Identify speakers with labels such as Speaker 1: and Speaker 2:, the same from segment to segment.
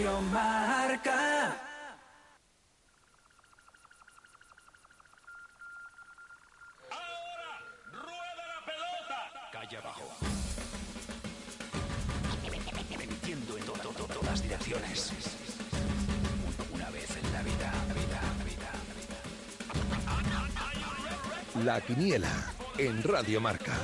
Speaker 1: Radio Marca.
Speaker 2: Ahora rueda la pelota.
Speaker 3: Calle abajo. Metiendo en to- to- to- todas direcciones. Una vez en la vida, la vida, la vida, la vida.
Speaker 4: La Quiniela en Radio Marca.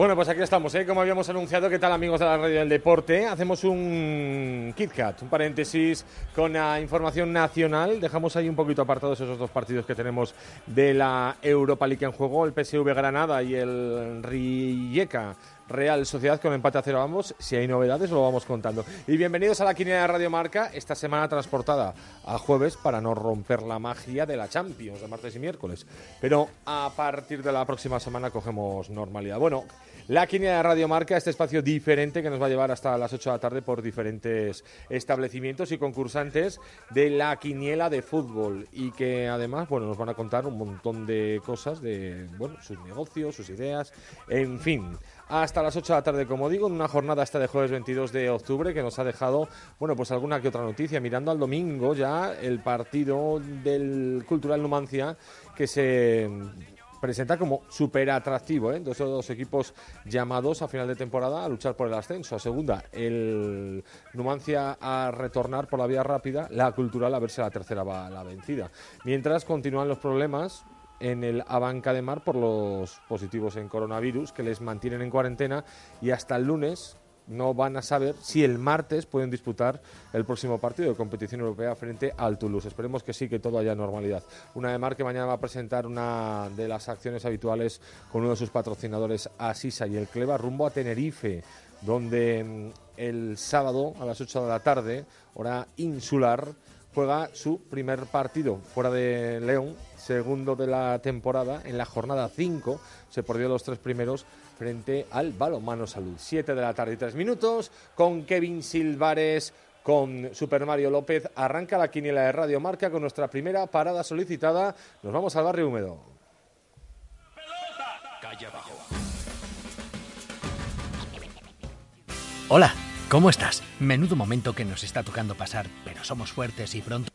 Speaker 5: Bueno, pues aquí estamos, ¿eh? como habíamos anunciado. ¿Qué tal, amigos de la Radio del Deporte? Hacemos un KitKat, un paréntesis con la información nacional. Dejamos ahí un poquito apartados esos dos partidos que tenemos de la Europa League en juego: el PSV Granada y el Rijeka Real Sociedad con empate a cero ambos. Si hay novedades, lo vamos contando. Y bienvenidos a la quiniela de Radio Marca, esta semana transportada a jueves para no romper la magia de la Champions de martes y miércoles. Pero a partir de la próxima semana cogemos normalidad. Bueno, la quiniela de Radio Marca, este espacio diferente que nos va a llevar hasta las 8 de la tarde por diferentes establecimientos y concursantes de la quiniela de fútbol y que además, bueno, nos van a contar un montón de cosas de, bueno, sus negocios, sus ideas, en fin hasta las 8 de la tarde, como digo, en una jornada esta de jueves 22 de octubre que nos ha dejado, bueno, pues alguna que otra noticia. Mirando al domingo ya el partido del Cultural Numancia que se presenta como súper atractivo, ¿eh? Dos, equipos llamados a final de temporada a luchar por el ascenso. A segunda, el Numancia a retornar por la vía rápida, la Cultural a ver si la tercera va la vencida. Mientras continúan los problemas en el Abanca de Mar por los positivos en coronavirus que les mantienen en cuarentena y hasta el lunes no van a saber si el martes pueden disputar el próximo partido de competición europea frente al Toulouse. Esperemos que sí, que todo haya normalidad. Una de Mar que mañana va a presentar una de las acciones habituales con uno de sus patrocinadores, Asisa y el Cleva, rumbo a Tenerife, donde mm, el sábado a las 8 de la tarde, hora insular, juega su primer partido fuera de León, segundo de la temporada, en la jornada 5, se perdió los tres primeros frente al Balonmano Salud. 7 de la tarde y 3 minutos, con Kevin Silvares, con Super Mario López, arranca la quiniela de Radio Marca con nuestra primera parada solicitada. Nos vamos al barrio húmedo.
Speaker 6: Hola, ¿cómo estás? Menudo momento que nos está tocando pasar, pero somos fuertes y pronto...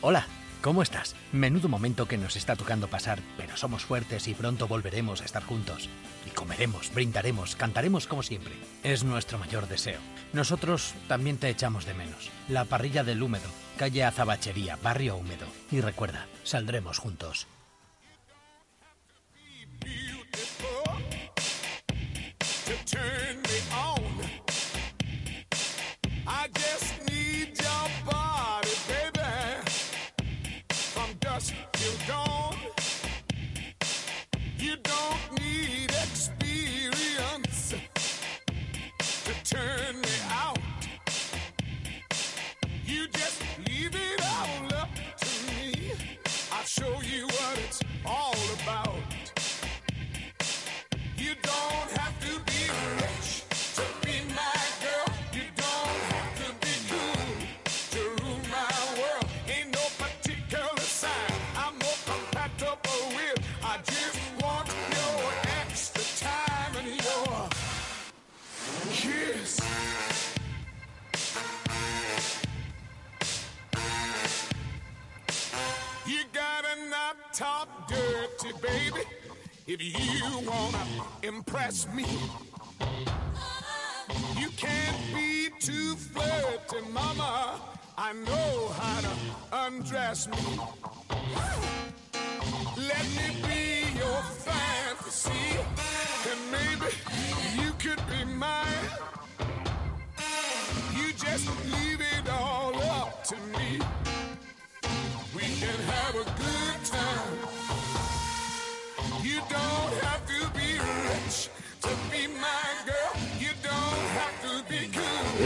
Speaker 6: Hola, ¿cómo estás? Menudo momento que nos está tocando pasar, pero somos fuertes y pronto volveremos a estar juntos. Y comeremos, brindaremos, cantaremos como siempre. Es nuestro mayor deseo. Nosotros también te echamos de menos. La parrilla del húmedo, calle Azabachería, barrio húmedo. Y recuerda, saldremos juntos.
Speaker 7: Me.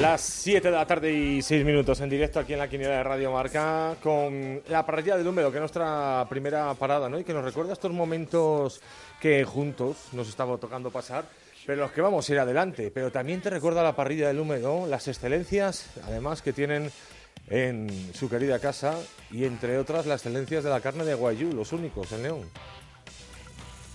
Speaker 5: Las 7 de la tarde y 6 minutos en directo aquí en la quiniela de Radio Marca con la parrilla del húmedo, que es nuestra primera parada, ¿no? Y que nos recuerda estos momentos que juntos nos estaba tocando pasar, pero los que vamos a ir adelante. Pero también te recuerda la parrilla del húmedo, las excelencias, además, que tienen en su querida casa y, entre otras, las excelencias de la carne de Guayú, los únicos en León.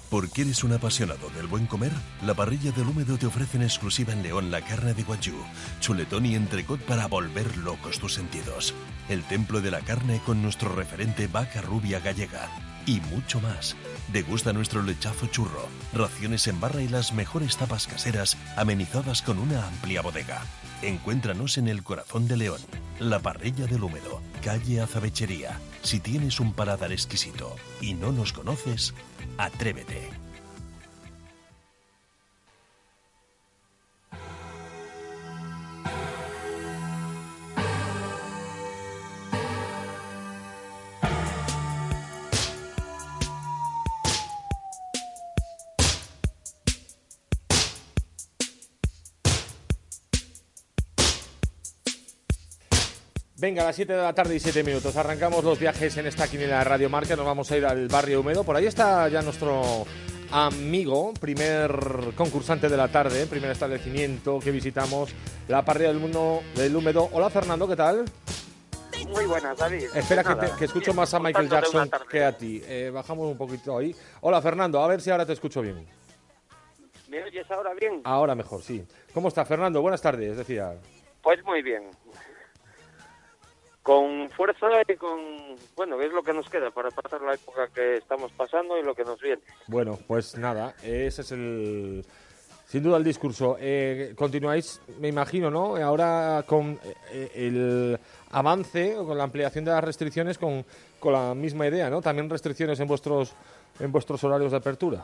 Speaker 8: Porque eres un apasionado del buen comer, la parrilla del húmedo te ofrece en exclusiva en León la carne de guayú, chuletón y entrecot para volver locos tus sentidos. El templo de la carne con nuestro referente vaca rubia gallega. Y mucho más. Degusta nuestro lechazo churro, raciones en barra y las mejores tapas caseras amenizadas con una amplia bodega. Encuéntranos en el corazón de León, la parrilla del húmedo, calle Azabechería. Si tienes un paladar exquisito y no nos conoces, atrévete.
Speaker 5: Venga, a las 7 de la tarde y 7 minutos. Arrancamos los viajes en esta quiniela de Radio Marca. Nos vamos a ir al barrio húmedo. Por ahí está ya nuestro amigo, primer concursante de la tarde, primer establecimiento que visitamos, la parrilla del mundo del húmedo. Hola Fernando, ¿qué tal?
Speaker 9: Muy buenas, David.
Speaker 5: Espera que, te- que escucho
Speaker 9: bien,
Speaker 5: más a Michael Jackson que a ti. Eh, bajamos un poquito ahí. Hola Fernando, a ver si ahora te escucho bien.
Speaker 9: ¿Me oyes ahora bien?
Speaker 5: Ahora mejor, sí. ¿Cómo está Fernando? Buenas tardes, decía.
Speaker 9: Pues muy bien. Con fuerza y con... Bueno, es lo que nos queda para pasar la época que estamos pasando y lo que nos viene.
Speaker 5: Bueno, pues nada, ese es el. Sin duda el discurso. Eh, continuáis, me imagino, ¿no? Ahora con eh, el avance o con la ampliación de las restricciones con, con la misma idea, ¿no? También restricciones en vuestros en vuestros horarios de apertura.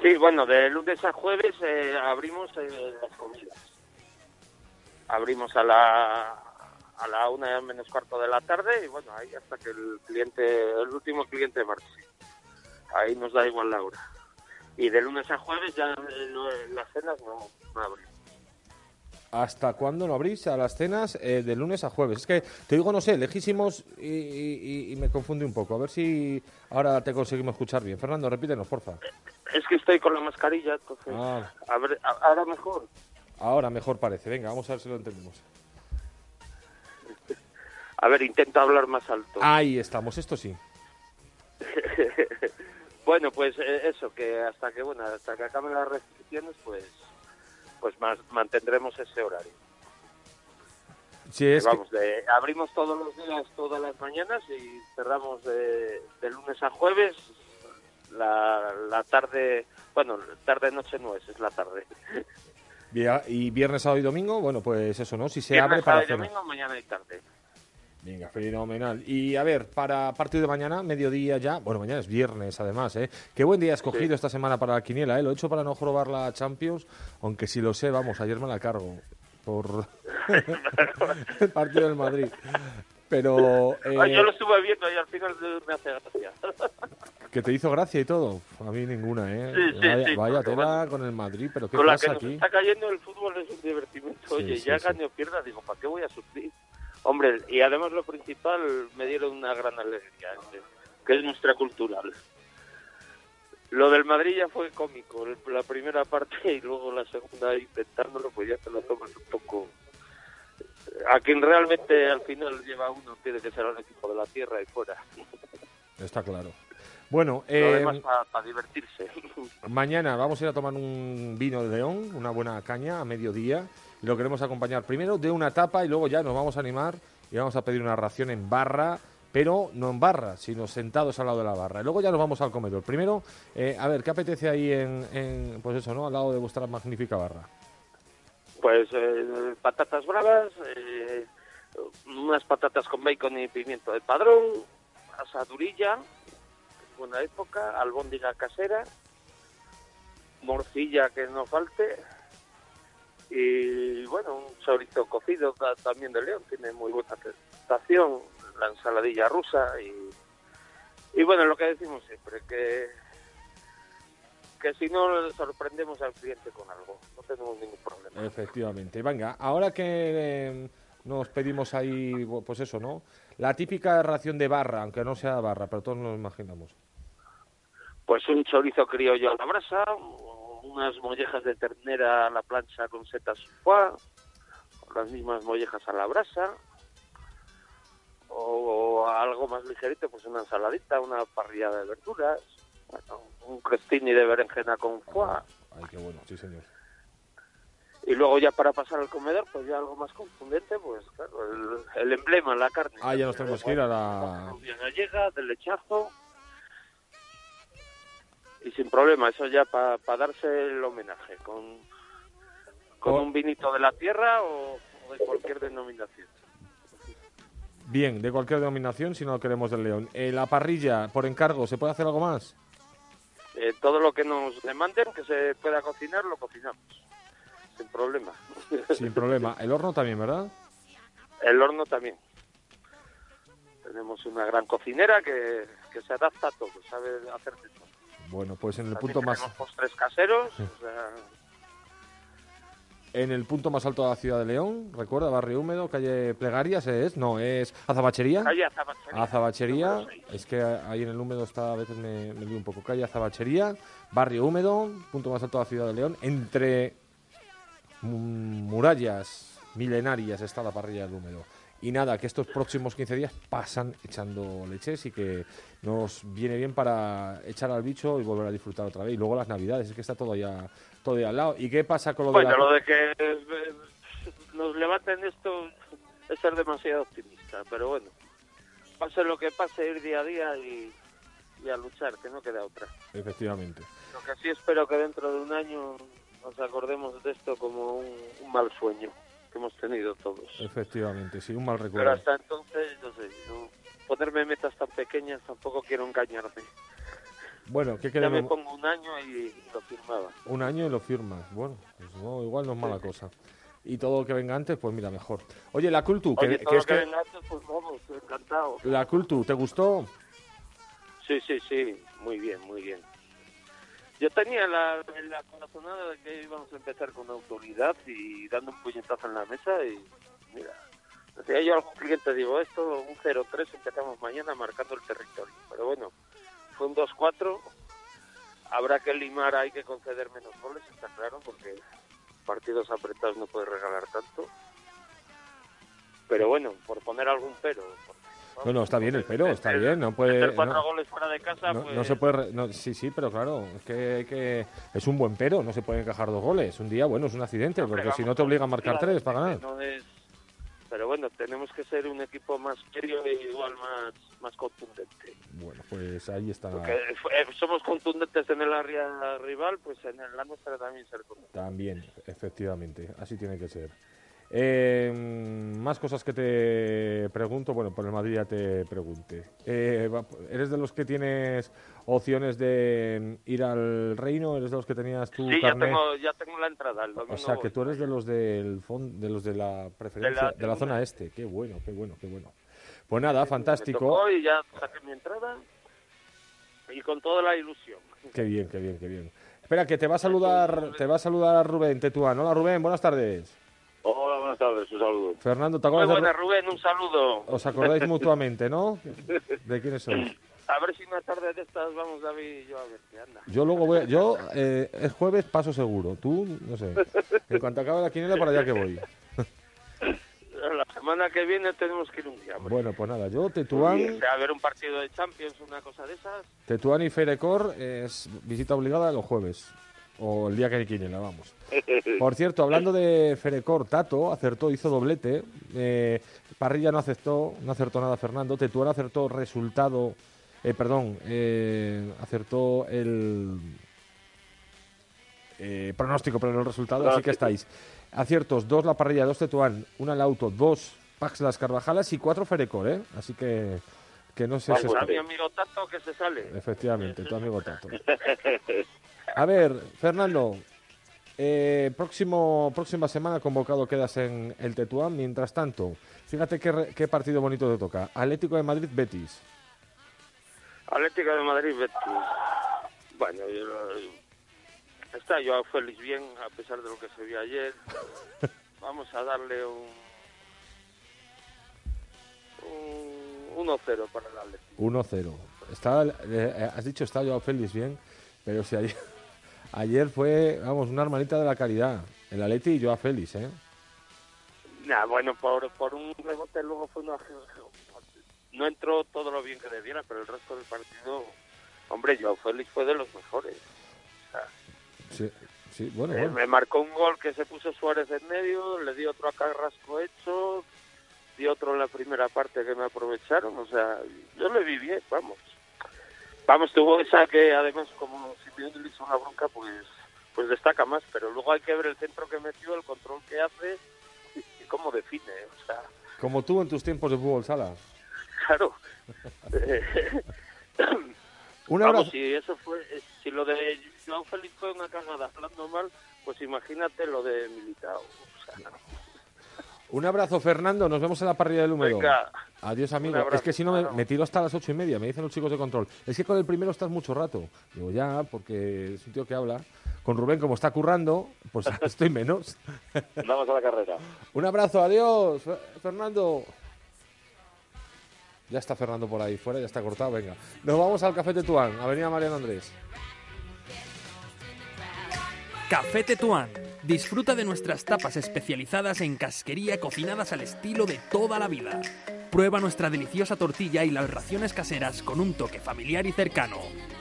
Speaker 9: Sí, bueno, de lunes a jueves eh, abrimos eh, las comidas. Abrimos a la a la una menos cuarto de la tarde y bueno, ahí hasta que el cliente, el último cliente marche. Ahí nos da igual la hora. Y de lunes a jueves ya no- las cenas no, no abrimos.
Speaker 5: ¿Hasta cuándo no abrís a las cenas? Eh, de lunes a jueves. Es que te digo, no sé, lejísimos y, y- y me confunde un poco. A ver si ahora te conseguimos escuchar bien. Fernando, repítenos, porfa.
Speaker 9: Es que estoy con la mascarilla, entonces...
Speaker 5: Ah.
Speaker 9: A ver, a- ahora mejor.
Speaker 5: Ahora mejor parece. Venga, vamos a ver si lo entendemos.
Speaker 9: A ver, intento hablar más alto.
Speaker 5: Ahí estamos, esto sí.
Speaker 9: bueno, pues eh, eso, que hasta que bueno, hasta que acaben las restricciones, pues pues más, mantendremos ese horario.
Speaker 5: Es que-
Speaker 9: Vamos, de- abrimos todos los días, todas las mañanas y cerramos de, de lunes a jueves. La, la tarde, bueno, tarde noche no es, es la tarde.
Speaker 5: Y viernes, sábado y domingo, bueno, pues eso, ¿no? Si se
Speaker 9: Viernes,
Speaker 5: abre para
Speaker 9: sábado y domingo, mañana y tarde.
Speaker 5: Venga, fenomenal. Y a ver, para partido de mañana, mediodía ya. Bueno, mañana es viernes, además, ¿eh? Qué buen día escogido
Speaker 9: Sí.
Speaker 5: esta semana para la quiniela, ¿eh? Lo he hecho para no jorobar la Champions, aunque si lo sé, vamos, ayer me la cargo por el partido del Madrid. Pero, eh,
Speaker 9: Ay, yo lo estuve viendo y al final me hace gracia.
Speaker 5: que te hizo gracia y todo. A mí ninguna, ¿eh?
Speaker 9: Sí, sí,
Speaker 5: vaya
Speaker 9: sí,
Speaker 5: vaya
Speaker 9: porque,
Speaker 5: tela
Speaker 9: bueno,
Speaker 5: con el Madrid, pero ¿qué
Speaker 9: Con la
Speaker 5: pasa
Speaker 9: que nos
Speaker 5: aquí?
Speaker 9: está cayendo el fútbol es un divertimento. Oye, ya gane o pierda, digo, ¿para qué voy a sufrir? Hombre, y además lo principal, me dieron una gran alegría, que- es nuestra cultural. Lo del Madrid ya fue cómico, la primera parte y luego la segunda intentándolo, pues ya te lo tomas un poco... A quien realmente al final lleva uno tiene que ser el equipo de la tierra y fuera.
Speaker 5: Está claro. Bueno, eh,
Speaker 9: para divertirse.
Speaker 5: mañana vamos a ir a tomar un vino de León, una buena caña a mediodía. Lo queremos acompañar primero de una tapa y luego ya nos vamos a animar y vamos a pedir una ración en barra, pero no en barra, sino sentados al lado de la barra. Y luego ya nos vamos al comedor. Primero, eh, a ver, ¿qué apetece ahí en, en, pues eso, ¿no? Al lado de vuestra magnífica barra.
Speaker 9: Pues eh, patatas bravas, eh, unas patatas con bacon y pimiento de padrón, asadurilla, buena época, albóndiga casera, morcilla que no falte y bueno, un chorizo cocido ta- también de León, tiene muy buena presentación, la ensaladilla rusa y, y bueno, lo que decimos siempre, que que si no le sorprendemos al cliente con algo, no tenemos ningún problema.
Speaker 5: Efectivamente. Venga, ahora que eh, nos pedimos ahí, pues eso, ¿no? La típica ración de barra, aunque no sea barra, pero todos nos imaginamos.
Speaker 9: Pues un chorizo criollo a la brasa, unas mollejas de ternera a la plancha con setas foie, las mismas mollejas a la brasa, o algo más ligerito, pues una ensaladita, una parrillada de verduras, bueno, un crestini de berenjena con foie,
Speaker 5: Ay, qué bueno, sí, señor.
Speaker 9: y luego ya para pasar al comedor, pues ya algo más contundente, pues claro, el, el emblema, la carne.
Speaker 5: Ah, ya nos tenemos que ir a la...
Speaker 9: Gallega, de lechazo. Y sin problema, eso ya para darse el homenaje, con, con
Speaker 5: O-
Speaker 9: un vinito de la tierra o, o de cualquier denominación.
Speaker 5: Bien, de cualquier denominación, si no lo queremos del León. Eh, la parrilla, por encargo, ¿se puede hacer algo más?
Speaker 9: Eh, todo lo que nos demanden que se pueda cocinar, lo cocinamos, sin problema.
Speaker 5: Sin problema. El horno también, ¿verdad?
Speaker 9: El horno también. Tenemos una gran cocinera que, que se adapta a todo, sabe hacer de todo.
Speaker 5: Bueno, pues en el
Speaker 9: También
Speaker 5: punto más
Speaker 9: tenemos postres caseros, o sea,
Speaker 5: en el punto más alto de la ciudad de León, recuerda, barrio húmedo, calle Plegarias es, no, es Azabachería.
Speaker 9: calle Azabachería.
Speaker 5: Azabachería, es que ahí en el húmedo está, a veces me, me lío un poco. Calle Azabachería, barrio húmedo, punto más alto de la ciudad de León, entre murallas milenarias está la parrilla del húmedo. Y nada, que estos próximos 15 días pasan echando leches y que nos viene bien para echar al bicho y volver a disfrutar otra vez. Y luego las navidades, es que está todo ya, todo ya al lado. ¿Y qué pasa con lo de
Speaker 9: Bueno,
Speaker 5: la...
Speaker 9: lo de que eh, nos levanten esto es ser demasiado optimista, pero bueno, pase lo que pase, ir día a día y, y a luchar, que no queda otra.
Speaker 5: Efectivamente.
Speaker 9: Lo que sí espero que dentro de un año nos acordemos de esto como un, un mal sueño que hemos tenido todos.
Speaker 5: Efectivamente, sí, un mal
Speaker 9: Pero
Speaker 5: recuerdo.
Speaker 9: hasta entonces, no sé, no- ponerme metas tan pequeñas tampoco quiero engañarme.
Speaker 5: Bueno, ¿qué
Speaker 9: Ya me
Speaker 5: queremos?
Speaker 9: pongo un año y lo firmaba.
Speaker 5: Un año y lo firmas. Bueno, pues no, igual no es mala cosa. Y todo lo que venga antes, pues mira, mejor. Oye, la Cultu, que,
Speaker 9: Oye,
Speaker 5: que
Speaker 9: todo
Speaker 5: es
Speaker 9: lo que
Speaker 5: que-
Speaker 9: venga antes, pues vamos, encantado.
Speaker 5: la Cultu, ¿te gustó?
Speaker 9: Sí, sí, sí, muy bien, muy bien. Yo tenía la, la corazonada de que íbamos a empezar con autoridad y dando un puñetazo en la mesa y mira, decía yo a algún cliente, digo, esto un 0-3 empezamos mañana marcando el territorio. Pero bueno, fue un 2-4, habrá que limar, hay que conceder menos goles, está claro, porque partidos apretados no puede regalar tanto. Pero bueno, por poner algún pero. porque,
Speaker 5: No, no, está bien el pero, está bien, no puede...
Speaker 9: cuatro
Speaker 5: no-
Speaker 9: goles fuera de casa,
Speaker 5: No,
Speaker 9: pues...
Speaker 5: no se puede. no, sí, sí, pero claro, es que, que es un buen pero, no se pueden encajar dos goles. Un día, bueno, es un accidente, porque si no te obliga a marcar tres para ganar.
Speaker 9: es- Pero bueno, tenemos que ser un equipo más serio e igual más, más contundente.
Speaker 5: Bueno, pues ahí está.
Speaker 9: Porque eh, somos contundentes en el área rival, pues en la nuestra también ser.
Speaker 5: También, efectivamente, así tiene que ser. Eh, más cosas que te pregunto, bueno, por el Madrid ya te pregunté. Eh, ¿Eres de los que tienes opciones de ir al Reino? ¿Eres de los que tenías tu
Speaker 9: Sí, ya tengo, ya tengo la entrada. El domingo
Speaker 5: O sea, que tú eres de los del fon- de los de la preferencia, de la, zona este. Qué bueno, qué bueno, qué bueno. Pues nada, fantástico.
Speaker 9: y ya saqué mi entrada y con toda la ilusión.
Speaker 5: Qué bien, qué bien, qué bien. Espera, que te va a saludar, te va a saludar Rubén Tetuán. Hola Rubén, buenas tardes.
Speaker 10: Hola, buenas tardes, un saludo.
Speaker 5: Fernando, ¿te
Speaker 9: Muy
Speaker 5: acuerdas de
Speaker 9: buena,
Speaker 5: Ru-
Speaker 9: Rubén, un saludo.
Speaker 5: Os acordáis mutuamente, ¿no? ¿De quiénes sois?
Speaker 9: A ver si una tarde de estas vamos David y yo a ver qué anda.
Speaker 5: Yo luego voy, a- yo eh, es jueves paso seguro. Tú, no sé. En cuanto acabe la quinela, para allá que voy.
Speaker 9: La semana que viene tenemos que ir un día. hombre.
Speaker 5: Bueno, pues nada, yo, Tetuán,
Speaker 9: a ver un partido de Champions, una cosa de esas.
Speaker 5: Tetuán y Ferecor es visita obligada los jueves. O el día que hay quiniela, vamos. Por cierto, hablando de Ferecor, Tato acertó, hizo doblete. eh, Parrilla no aceptó, no acertó nada Fernando. Tetuán acertó resultado, eh, perdón, eh, acertó el eh, pronóstico, pero no el resultado, así que estáis. Aciertos, dos la parrilla, dos Tetuán, una el auto, dos Pax las Carvajalas y cuatro Ferecor, ¿eh? Así que, que no sé
Speaker 9: Pues
Speaker 5: si
Speaker 9: a mi amigo Tato que se sale.
Speaker 5: Efectivamente, tu amigo Tato. A ver, Fernando, eh, próximo, próxima semana convocado quedas en el Tetuán. Mientras tanto, fíjate qué, re- qué partido bonito te toca. Atlético de Madrid, Betis.
Speaker 9: Atlético de Madrid, Betis. Bueno, yo- está Joao Félix bien, a pesar de lo que se vio ayer. Vamos a darle un, un 1-0 para el Atlético.
Speaker 5: 1-0. Está, eh, has dicho está Joao Félix bien, pero si ayer, ayer fue, vamos, una hermanita de la caridad. El Atleti y Joao Félix, ¿eh?
Speaker 9: Nah, bueno, por, por un rebote luego fue una... No entró todo lo bien que debiera, pero el resto del partido... Hombre, Joao Félix fue de los mejores. O sea,
Speaker 5: Sí, sí, bueno,
Speaker 9: Eh,
Speaker 5: bueno.
Speaker 9: Me marcó un gol que se puso Suárez en medio, le di otro a Carrasco hecho, di otro en la primera parte que me aprovecharon, o sea, yo le vi bien, vamos. Vamos, tuvo esa que además como Simeone le hizo una bronca, pues pues destaca más, pero luego hay que ver el centro que metió, el control que hace y, y cómo define, o sea,
Speaker 5: Como tú en tus tiempos de fútbol sala.
Speaker 9: claro. Eh,
Speaker 5: Un
Speaker 9: Vamos,
Speaker 5: abrazo.
Speaker 9: si eso fue, eh, si lo de Joao Félix fue una cagada hablando mal, pues imagínate lo de Militao. O sea,
Speaker 5: Un abrazo, Fernando. Nos vemos en la parrilla del húmedo.
Speaker 9: Venga.
Speaker 5: Adiós, amigo.
Speaker 9: Abrazo.
Speaker 5: Es que si no, me, me tiro hasta las ocho y media. Me dicen los chicos de control. Es que con el primero estás mucho rato. Digo, ya, porque es un tío que habla. Con Rubén, como está currando, pues estoy menos.
Speaker 10: Vamos a la carrera.
Speaker 5: Un abrazo, adiós, Fer- Fernando. Ya está Fernando por ahí fuera, ya está cortado. Venga, nos vamos al Café Tetuán, Avenida Mariano Andrés.
Speaker 11: Café Tetuán. Disfruta de nuestras tapas especializadas en casquería cocinadas al estilo de toda la vida. Prueba nuestra deliciosa tortilla y las raciones caseras con un toque familiar y cercano.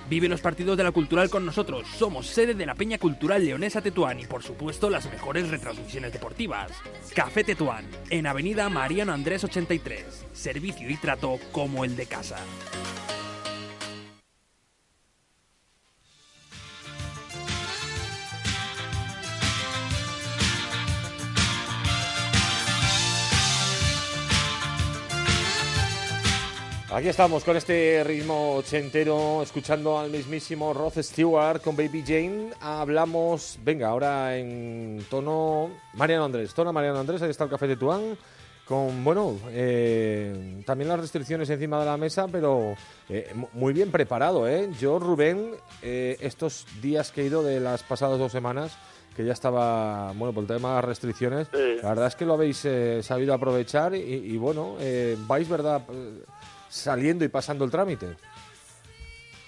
Speaker 11: Vive los partidos de la Cultural con nosotros. Somos sede de la Peña Cultural Leonesa Tetuán y por supuesto las mejores retransmisiones deportivas. Café Tetuán, en Avenida Mariano Andrés 83. Servicio y trato como el de casa.
Speaker 5: Aquí estamos con este ritmo ochentero, escuchando al mismísimo Rod Stewart con Baby Jane. Hablamos, venga, ahora en tono Mariano Andrés. Tono Mariano Andrés, ahí está el Café de Tuán. Con, bueno, eh, también las restricciones encima de la mesa, pero eh, mu- muy bien preparado, ¿eh? Yo, Rubén, eh, estos días que he ido de las pasadas dos semanas, que ya estaba, bueno, por el tema de las restricciones, la verdad es que lo habéis sabido aprovechar y, y, bueno, vais, ¿verdad? Saliendo y pasando el trámite.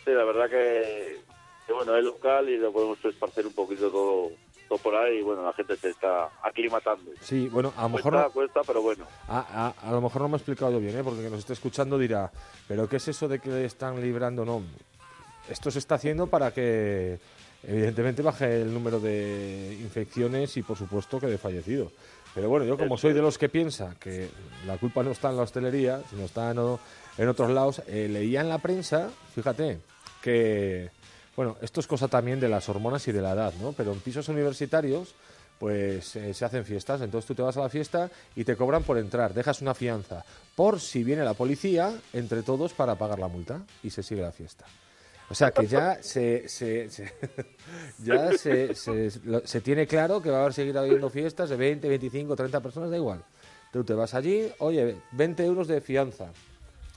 Speaker 10: Sí, la verdad que, que, bueno, es local y lo podemos esparcer un poquito todo, todo por ahí y bueno, la gente se está aclimatando.
Speaker 5: Sí, bueno, a lo mejor
Speaker 10: Cuesta,
Speaker 5: no,
Speaker 10: cuesta, pero bueno.
Speaker 5: a, a- a lo mejor no me he explicado bien, ¿eh? porque quien nos esté escuchando dirá, pero ¿qué es eso de que le están librando? No, esto se está haciendo para que evidentemente baje el número de infecciones y por supuesto que de fallecidos. Pero bueno, yo como soy de los que piensa que la culpa no está en la hostelería, sino está en, en otros lados, eh, leía en la prensa, fíjate, que, bueno, esto es cosa también de las hormonas y de la edad, ¿no? Pero en pisos universitarios, pues eh, se hacen fiestas, entonces tú te vas a la fiesta y te cobran por entrar, dejas una fianza, por si viene la policía, entre todos para pagar la multa y se sigue la fiesta. O sea que ya se, se, ya se, se- tiene claro que va a seguir habiendo fiestas de 20, 25, 30 personas, da igual. Tú te vas allí, oye, 20 euros de fianza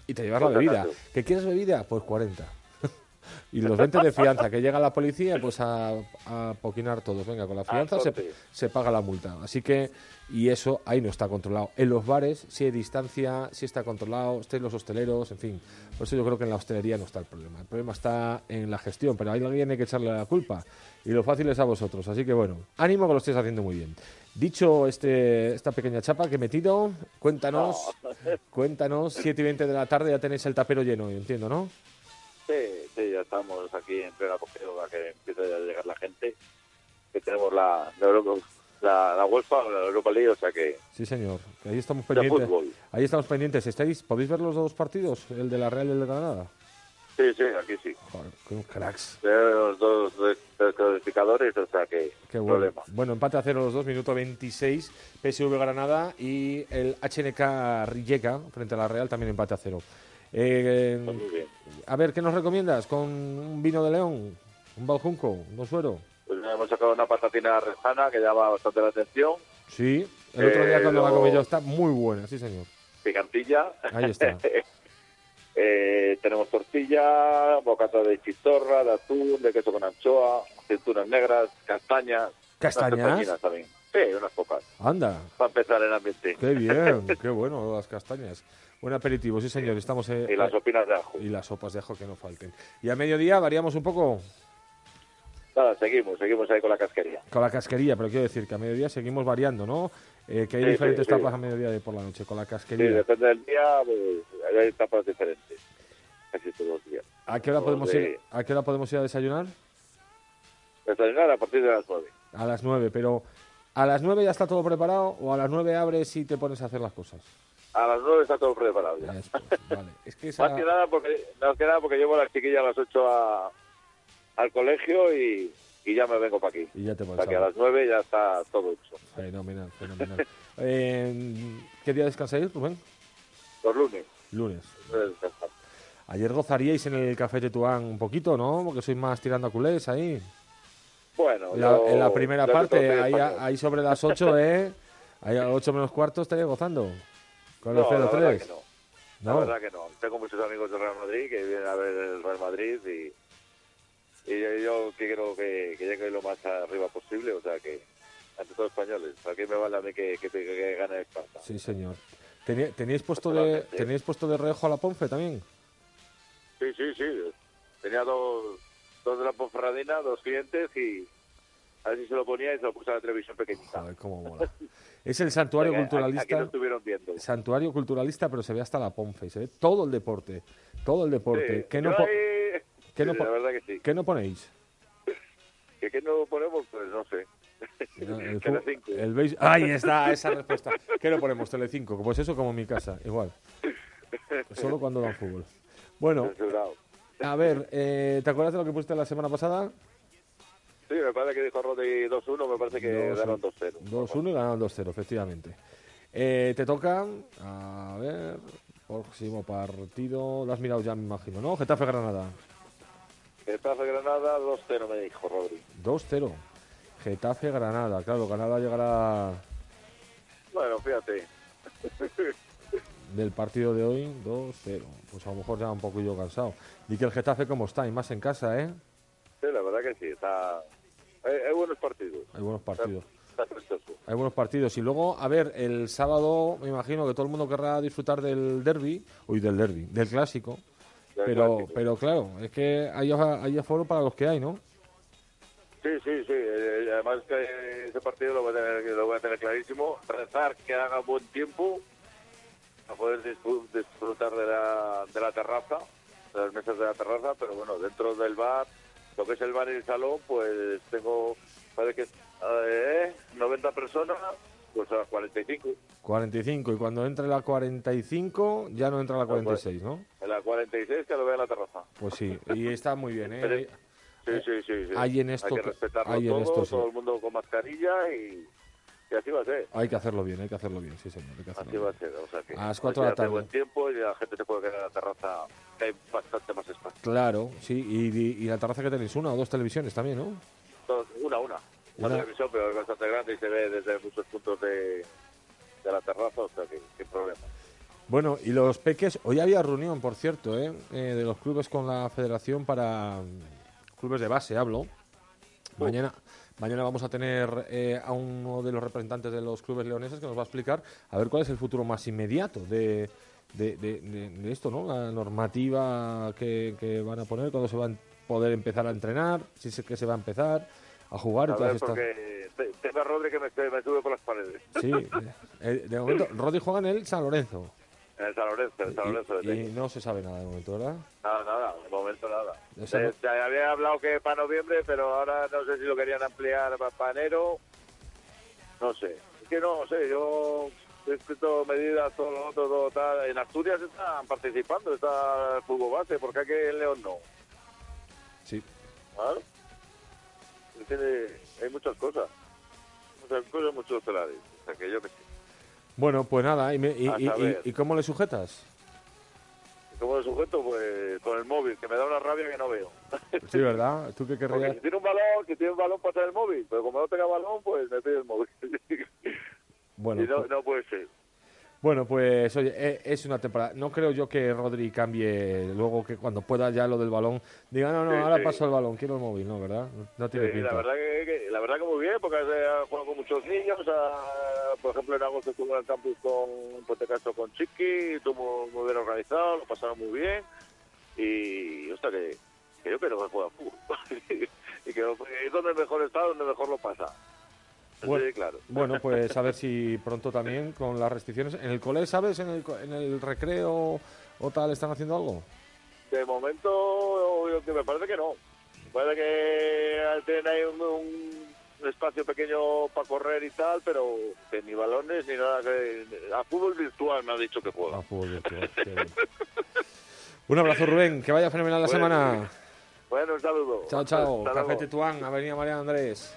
Speaker 5: y te llevas la bebida. ¿Que quieres bebida? Pues 40. y los 20 de fianza, que llega la policía, pues a, a poquinar todos. Venga, con la fianza se, se paga la multa. Así que, y eso ahí no está controlado. En los bares sí hay distancia, sí está controlado, estén los hosteleros, en fin. Por eso yo creo que en la hostelería no está el problema. El problema está en la gestión, pero ahí alguien hay que echarle la culpa. Y lo fácil es a vosotros. Así que bueno, ánimo que lo estéis haciendo muy bien. Dicho este, esta pequeña chapa que he metido, cuéntanos, cuéntanos, 7 y 20 de la tarde ya tenéis el tapero lleno, entiendo, ¿no?
Speaker 10: Sí, sí, ya estamos aquí en plena cogeo para que empiece a llegar la gente. Que tenemos la, la, la, la UEFA, la Europa League, o sea que
Speaker 5: Sí, señor. ahí estamos pendientes. Ahí estamos pendientes. ¿Estáis, ¿Podéis ver los dos partidos? El de la Real y el de Granada.
Speaker 10: Sí, sí, aquí sí.
Speaker 5: Joder, cracks.
Speaker 10: Tenemos dos descodificadores, o sea que
Speaker 5: Qué bueno.
Speaker 10: problema.
Speaker 5: Bueno, empate a cero los dos, minuto 26, PSV Granada y el HNK Rijeka frente a la Real también empate a cero. Eh,
Speaker 10: Muy bien.
Speaker 5: a ver, ¿qué nos recomiendas? ¿Con un vino de león? ¿Un baljunco? ¿Un dosuero?
Speaker 10: Pues hemos sacado una patatina rezana que llama bastante la atención.
Speaker 5: Sí, el otro día cuando la
Speaker 10: luego-
Speaker 5: comí yo está muy buena, sí señor.
Speaker 10: Picantilla.
Speaker 5: Ahí está.
Speaker 10: Eh, tenemos tortilla, bocata de chistorra, de atún, de queso con anchoa, aceitunas negras, castañas.
Speaker 5: ¿Castañas?
Speaker 10: también. Sí, unas pocas.
Speaker 5: Anda,
Speaker 10: Para empezar el ambiente.
Speaker 5: qué bien, qué bueno las castañas. Buen aperitivo, sí señor, estamos eh,
Speaker 10: Y las sopinas de ajo.
Speaker 5: y las sopas de ajo que no falten. Y a mediodía variamos un poco
Speaker 10: Nada, seguimos, seguimos ahí con la casquería.
Speaker 5: con la casquería, pero quiero decir que a mediodía seguimos variando, ¿no? Eh, que hay
Speaker 10: Sí,
Speaker 5: diferentes
Speaker 10: sí, sí.
Speaker 5: tapas a mediodía de por la noche, con la
Speaker 10: Sí,
Speaker 5: casquería.
Speaker 10: depende del día, pues, hay etapas diferentes. Casi todos los días.
Speaker 5: ¿A qué hora podemos
Speaker 10: Sí.
Speaker 5: ir? ¿A qué hora podemos ir a desayunar?
Speaker 10: Desayunar a partir de las nueve.
Speaker 5: A las nueve, pero ¿a las nueve ya está todo preparado o a las nueve abres y te pones a hacer las cosas?
Speaker 10: A las nueve está todo preparado ya.
Speaker 5: Después, vale. Es que esa...
Speaker 10: Más que nada porque, más que nada porque llevo a las chiquillas a las ocho a- al colegio y, y ya me vengo para aquí.
Speaker 5: Y ya te
Speaker 10: sea que a las nueve ya está todo hecho.
Speaker 5: Fenomenal, fenomenal. Eh, ¿Qué día descansáis, Rubén?
Speaker 10: Los lunes.
Speaker 5: Lunes. Ayer gozaríais en el Café Tetuán un poquito, ¿no? Porque sois más tirando a culés ahí.
Speaker 10: Bueno,
Speaker 5: En la,
Speaker 10: yo-
Speaker 5: en la primera parte, ahí, ahí sobre las 8, ¿eh? Ahí a 8 menos cuarto estaría gozando. Con el
Speaker 10: No, la verdad
Speaker 5: 0-3.
Speaker 10: que no. La
Speaker 5: No.
Speaker 10: verdad que no. Tengo muchos amigos del Real Madrid que vienen a ver el Real Madrid y, y yo, yo quiero que, que llegue lo más arriba posible, o sea que ante todos españoles. ¿Para qué me vale a mí que, que, que gane Esparta?
Speaker 5: Sí, señor. Tení- ¿Teníais puesto, de. ¿Teníais puesto de reojo a la Ponfe también?
Speaker 10: Sí, sí, sí. Tenía dos, dos de la Ponferradina, dos clientes y a ver si se lo ponía y se lo puse a la televisión pequeñita.
Speaker 5: Joder, cómo mola. Es el santuario
Speaker 10: Aquí
Speaker 5: culturalista.
Speaker 10: lo estuvieron viendo.
Speaker 5: Santuario culturalista, pero se ve hasta la Ponfe. y Se ve todo el deporte. Todo el deporte.
Speaker 10: Sí,
Speaker 5: ¿Qué, no
Speaker 10: yo
Speaker 5: po-
Speaker 10: ahí-
Speaker 5: qué no
Speaker 10: sí,
Speaker 5: po-
Speaker 10: la verdad que sí.
Speaker 5: qué no ponéis?
Speaker 10: ¿Que qué no ponemos? Pues no sé.
Speaker 5: No, El, el Ahí está, esa respuesta. ¿Qué no ponemos? Telecinco. Pues eso como en mi casa, igual. Solo cuando dan fútbol. Bueno, a ver, eh, ¿te acuerdas de lo que pusiste la semana pasada?
Speaker 10: Sí, me parece que dijo Rodri 2-1, me parece que
Speaker 5: Dos-
Speaker 10: ganaron 2-0.
Speaker 5: 2-1 y ganaron 2-0, efectivamente. Eh, te toca, a ver, próximo partido. Lo has mirado ya, me imagino, ¿no? Getafe Granada.
Speaker 10: Getafe Granada 2-0, me dijo Rodri.
Speaker 5: 2-0. Getafe Granada. Claro, Granada llegará
Speaker 10: Bueno, fíjate.
Speaker 5: del partido de hoy 2-0. Pues a lo mejor ya un poco yo cansado. Y que el Getafe, como está? Y más en casa, ¿eh?
Speaker 10: Sí, la verdad que sí, está... Hay, hay buenos partidos.
Speaker 5: Hay buenos partidos.
Speaker 10: Está.
Speaker 5: Hay buenos partidos. Y luego, a ver, el sábado me imagino que todo el mundo querrá disfrutar del derby, uy, del derby, del clásico. Pero, pero claro, es que hay, hay aforo para los que hay, ¿no?
Speaker 10: Sí, sí, sí. eh, además que ese partido lo voy a tener, lo voy a tener clarísimo. Rezar que haga buen tiempo a poder disfr- disfrutar de la, de la terraza, de las mesas de la terraza, pero bueno, dentro del bar, lo que es el bar y el salón, pues tengo, parece que eh, 90 personas, pues a 45.
Speaker 5: 45. Y cuando entre la 45, ya no entra la
Speaker 10: pues.
Speaker 5: 46, ¿no?
Speaker 10: En la 46 que lo vea en la terraza.
Speaker 5: Pues sí, y está muy bien,
Speaker 10: Pero-
Speaker 5: ¿eh?
Speaker 10: Sí, sí, sí. sí.
Speaker 5: Hay en esto
Speaker 10: Hay que respetarlo
Speaker 5: hay en esto sí.
Speaker 10: todo el mundo con mascarilla y, y así va a ser.
Speaker 5: Hay que hacerlo bien, hay que hacerlo bien, sí, señor. hay que hacerlo
Speaker 10: Así va a
Speaker 5: bien.
Speaker 10: ser. O sea que
Speaker 5: A las
Speaker 10: hoy
Speaker 5: cuatro de la tarde.
Speaker 10: buen tiempo y la gente se puede quedar en la terraza, que hay bastante más espacio.
Speaker 5: Claro, sí. Y, y- y la terraza que tenéis, una o dos televisiones también, ¿no?
Speaker 10: Una, una. Una
Speaker 5: Una.
Speaker 10: televisión, pero es bastante grande y se ve desde muchos puntos de, de la terraza, o sea sin problema.
Speaker 5: Bueno, y los peques, hoy había reunión, por cierto, ¿eh? Eh, de los clubes con la federación para mm, clubes de base, hablo. Mañana, mañana vamos a tener eh, a uno de los representantes de los clubes leoneses que nos va a explicar a ver cuál es el futuro más inmediato de, de, de- de- de esto, ¿no? La normativa que, que van a poner, cuándo se va a poder empezar a entrenar, si es que se va a empezar. A jugar y
Speaker 10: A
Speaker 5: todas
Speaker 10: ver,
Speaker 5: estas.
Speaker 10: porque te- tengo a Rodri que me, me sube por las paredes.
Speaker 5: Sí, eh, de momento, Rodri juega en el San Lorenzo.
Speaker 10: En el San Lorenzo, en el San Lorenzo.
Speaker 5: Y, y no se sabe nada de momento, ¿verdad?
Speaker 10: Nada, nada, de momento nada.
Speaker 5: O sea,
Speaker 10: Eh,
Speaker 5: no-
Speaker 10: se había hablado que para noviembre, pero ahora no sé si lo querían ampliar para, enero. No sé. Es que no sé, yo he escrito medidas, todo lo otro, todo tal. En Asturias están participando, está el fútbol base, porque aquí en León no.
Speaker 5: Sí.
Speaker 10: Que hay muchas cosas. Muchas cosas, muchos telares. O sea, que yo que sé.
Speaker 5: Bueno, pues nada, ¿y, me- y- y- cómo le sujetas?
Speaker 10: Como de sujeto, pues con el móvil, que me da una rabia que no veo.
Speaker 5: Sí, ¿verdad? ¿Tú qué
Speaker 10: Porque
Speaker 5: querrías?
Speaker 10: si tiene un balón, si tiene un balón pasa el móvil, pero como no tenga balón, pues me pide el móvil.
Speaker 5: Bueno,
Speaker 10: y no,
Speaker 5: pues-
Speaker 10: no puede ser.
Speaker 5: Bueno, pues oye, eh, es una temporada. No creo yo que Rodri cambie luego que cuando pueda ya lo del balón diga, no, no,
Speaker 10: Sí,
Speaker 5: ahora
Speaker 10: sí.
Speaker 5: paso el balón, quiero el móvil, ¿no? ¿Verdad? No, tiene
Speaker 10: Sí,
Speaker 5: pinta.
Speaker 10: la verdad que, que- la verdad que muy bien, porque ha jugado con muchos niños. ha- por ejemplo, en agosto estuvo en el campus con Puente Castro con Chiqui, estuvo muy bien organizado, lo pasaron muy bien. Y, o sea, que, que yo creo que juega fútbol. y que es donde mejor está, donde mejor lo pasa.
Speaker 5: Bueno,
Speaker 10: sí, claro.
Speaker 5: bueno, pues a ver si pronto también con las restricciones. ¿En el cole, sabes? ¿En el, co- en el recreo o tal están haciendo algo?
Speaker 10: De momento, que me parece que no. Puede que tienen ahí un, un espacio pequeño para correr y tal, pero que ni balones ni nada. Que, a fútbol virtual me ha dicho que juega.
Speaker 5: A fútbol virtual. Un abrazo, Rubén. Que vaya fenomenal la
Speaker 10: Bueno,
Speaker 5: semana.
Speaker 10: Bueno, un saludo.
Speaker 5: Chao, chao.
Speaker 10: Hasta
Speaker 5: Café. Tetuán, Avenida María Andrés.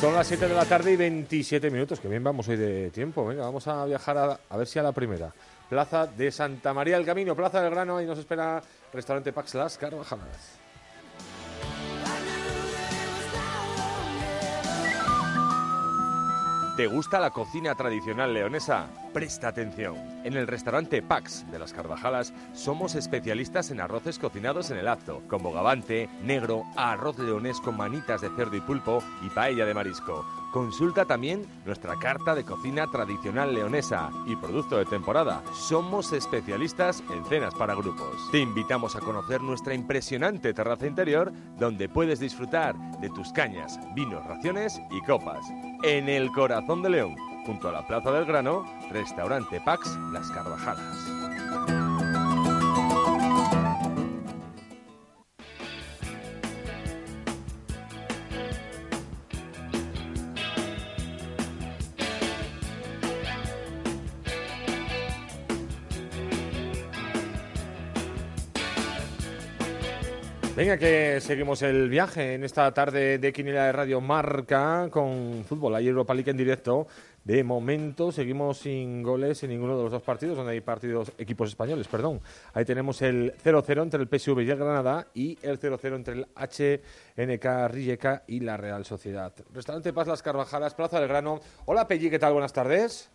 Speaker 5: Son las 7 de la tarde y 27 minutos. Que bien vamos hoy de tiempo. Venga, vamos a viajar a, ver si a la primera. Plaza de Santa María del Camino, Plaza del Grano. Ahí nos espera restaurante Pax Las Carvajalas. ¿Te gusta la cocina tradicional leonesa? Presta atención. En el restaurante Pax de las Carvajalas somos especialistas en arroces cocinados en el acto, con bogavante, negro, arroz leonés con manitas de cerdo y pulpo y paella de marisco. Consulta también nuestra carta de cocina tradicional leonesa y producto de temporada. Somos especialistas en cenas para grupos. Te invitamos a conocer nuestra impresionante terraza interior donde puedes disfrutar de tus cañas, vinos, raciones y copas. En el corazón de León, junto a la Plaza del Grano, restaurante Pax Las Carvajalas. Venga, que seguimos el viaje en esta tarde de Quiniela de Radio Marca con fútbol. Hay Europa League en directo. De momento seguimos sin goles en ninguno de los dos partidos, donde hay partidos, equipos españoles, perdón. Ahí tenemos el 0-0 entre el PSV y el Granada y el 0-0 entre el HNK Rijeka y la Real Sociedad. Restaurante Paz Las Carvajalas, Plaza del Grano. Hola Pelli, ¿qué tal? Buenas tardes.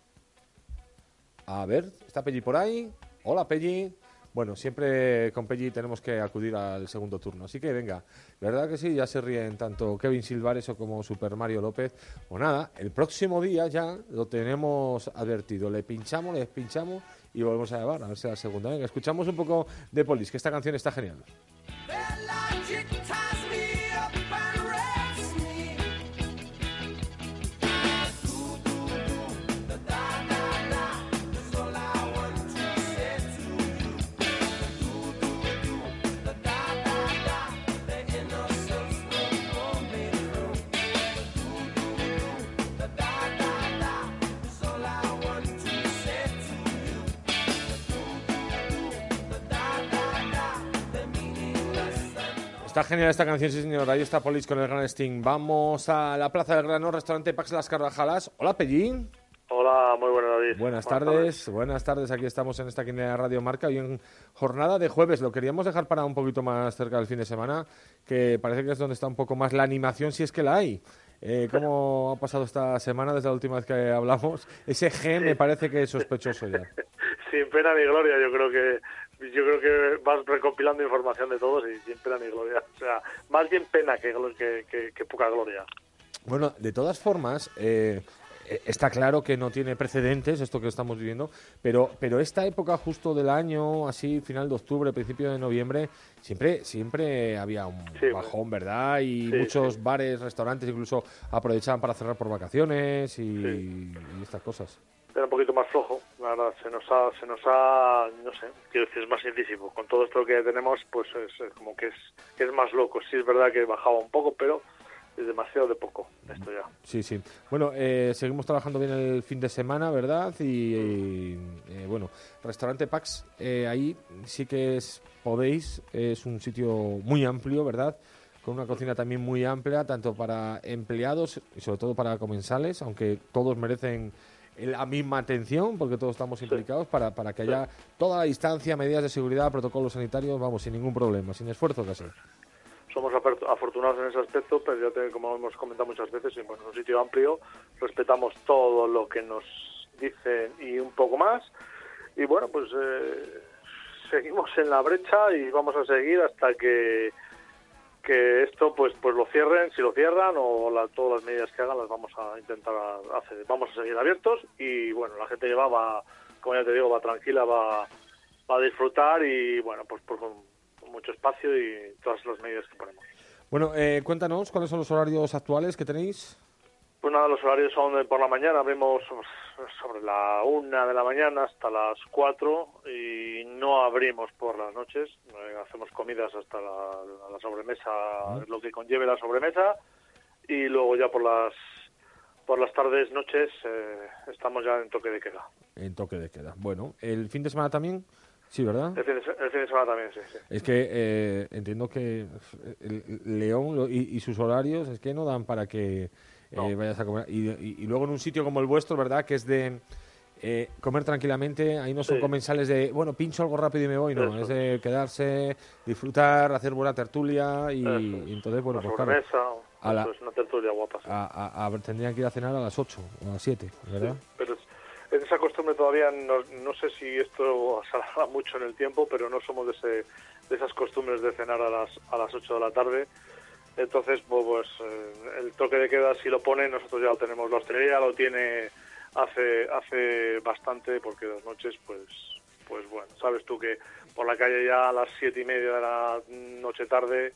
Speaker 5: A ver, ¿está Pelli por ahí? Hola Pelli. Bueno, siempre con Pelli tenemos que acudir al segundo turno. Así que venga, ¿verdad que sí? Ya se ríen tanto Kevin Silvares o como Super Mario López. O nada, el próximo día ya lo tenemos advertido. Le pinchamos, le pinchamos y volvemos a llevar a ver si la segunda. Venga, escuchamos un poco de Polis, que esta canción está genial. Está genial esta canción, sí señor. Ahí está Polis con el gran Sting. Vamos a la Plaza del Grano, restaurante Pax Las Carvajalas. Hola, Pellín.
Speaker 12: Hola, muy buenas, David.
Speaker 5: Buenas tardes, buenas tardes. Aquí estamos en esta quinea de Radio Marca y en jornada de jueves. Lo queríamos dejar para un poquito más cerca del fin de semana, que parece que es donde está un poco más la animación, si es que la hay. Eh, ¿Cómo ha pasado esta semana desde la última vez que hablamos? Ese G me parece que es sospechoso ya.
Speaker 12: Sin pena ni gloria, yo creo que yo creo que vas recopilando información de todos y sin pena ni gloria. O sea, más bien pena que, que, que- que poca gloria.
Speaker 5: Bueno, de todas formas, eh, eh, está claro que no tiene precedentes esto que estamos viviendo, pero, pero esta época justo del año, así final de octubre, principio de noviembre, siempre, siempre había un
Speaker 12: Sí,
Speaker 5: bajón, ¿verdad? Y
Speaker 12: Sí,
Speaker 5: muchos bares, restaurantes incluso aprovechaban para cerrar por vacaciones y, y estas cosas.
Speaker 12: era un poquito más flojo, la verdad, se nos ha, se nos ha, no sé, quiero decir, es más incisivo. Con todo esto que tenemos, pues es, como que es, que es más loco. Sí es verdad que bajaba un poco, pero es demasiado de poco esto ya.
Speaker 5: Sí, sí. Bueno, eh, seguimos trabajando bien el fin de semana, ¿verdad? Y, eh, bueno, restaurante Pax, eh, ahí sí que es, podéis, es un sitio muy amplio, ¿verdad? Con una cocina también muy amplia, tanto para empleados y sobre todo para comensales, aunque todos merecen la misma atención, porque todos estamos implicados, para, para que haya toda la distancia, medidas de seguridad, protocolos sanitarios, vamos, sin ningún problema, sin esfuerzo casi.
Speaker 12: Somos afortunados en ese aspecto, pero ya te- como hemos comentado muchas veces, es un sitio amplio, respetamos todo lo que nos dicen y un poco más. Y bueno, pues eh, seguimos en la brecha y vamos a seguir hasta que que esto pues pues lo cierren, si lo cierran o la- todas las medidas que hagan las vamos a intentar hacer. Vamos a seguir abiertos y bueno, la gente va, va como ya te digo, va tranquila, va, va a disfrutar y bueno, pues, pues con, con mucho espacio y todas las medidas que ponemos.
Speaker 5: Bueno, eh, cuéntanos cuáles son los horarios actuales que tenéis.
Speaker 12: Pues nada, los horarios son por la mañana, abrimos sobre la una de la mañana hasta las cuatro y no abrimos por las noches, eh, hacemos comidas hasta la, la sobremesa, lo que conlleve la sobremesa y luego ya por las por las tardes, noches, eh, estamos ya en toque de queda.
Speaker 5: En toque de queda. Bueno, el fin de semana también, sí, ¿verdad?
Speaker 12: El fin de, se- el fin de semana también, sí, sí.
Speaker 5: Es que eh, entiendo que el León y, y sus horarios es que no dan para que eh, vayas a comer. Y, y- y luego en un sitio como el vuestro, ¿verdad? Que es de eh, comer tranquilamente, ahí no son
Speaker 12: Sí.
Speaker 5: comensales de, bueno, pincho algo rápido y me voy, no.
Speaker 12: Eso.
Speaker 5: Es de quedarse, disfrutar, hacer buena tertulia y, entonces, bueno, pues claro, a la-
Speaker 12: eso es una tertulia guapa. sí.
Speaker 5: a- a- a- tendrían que ir a cenar a las 8 o a las 7, ¿verdad?
Speaker 12: Pero es- es esa costumbre todavía, no, no sé si esto se alarga mucho en el tiempo, pero no somos de, ese, de esas costumbres de cenar a las, a las 8 de la tarde. Entonces, pues, eh, el toque de queda, si lo pone, nosotros ya lo tenemos. La hostelería lo tiene hace hace bastante, porque las noches, pues, pues bueno, sabes tú que por la calle ya a las siete y media de la noche tarde,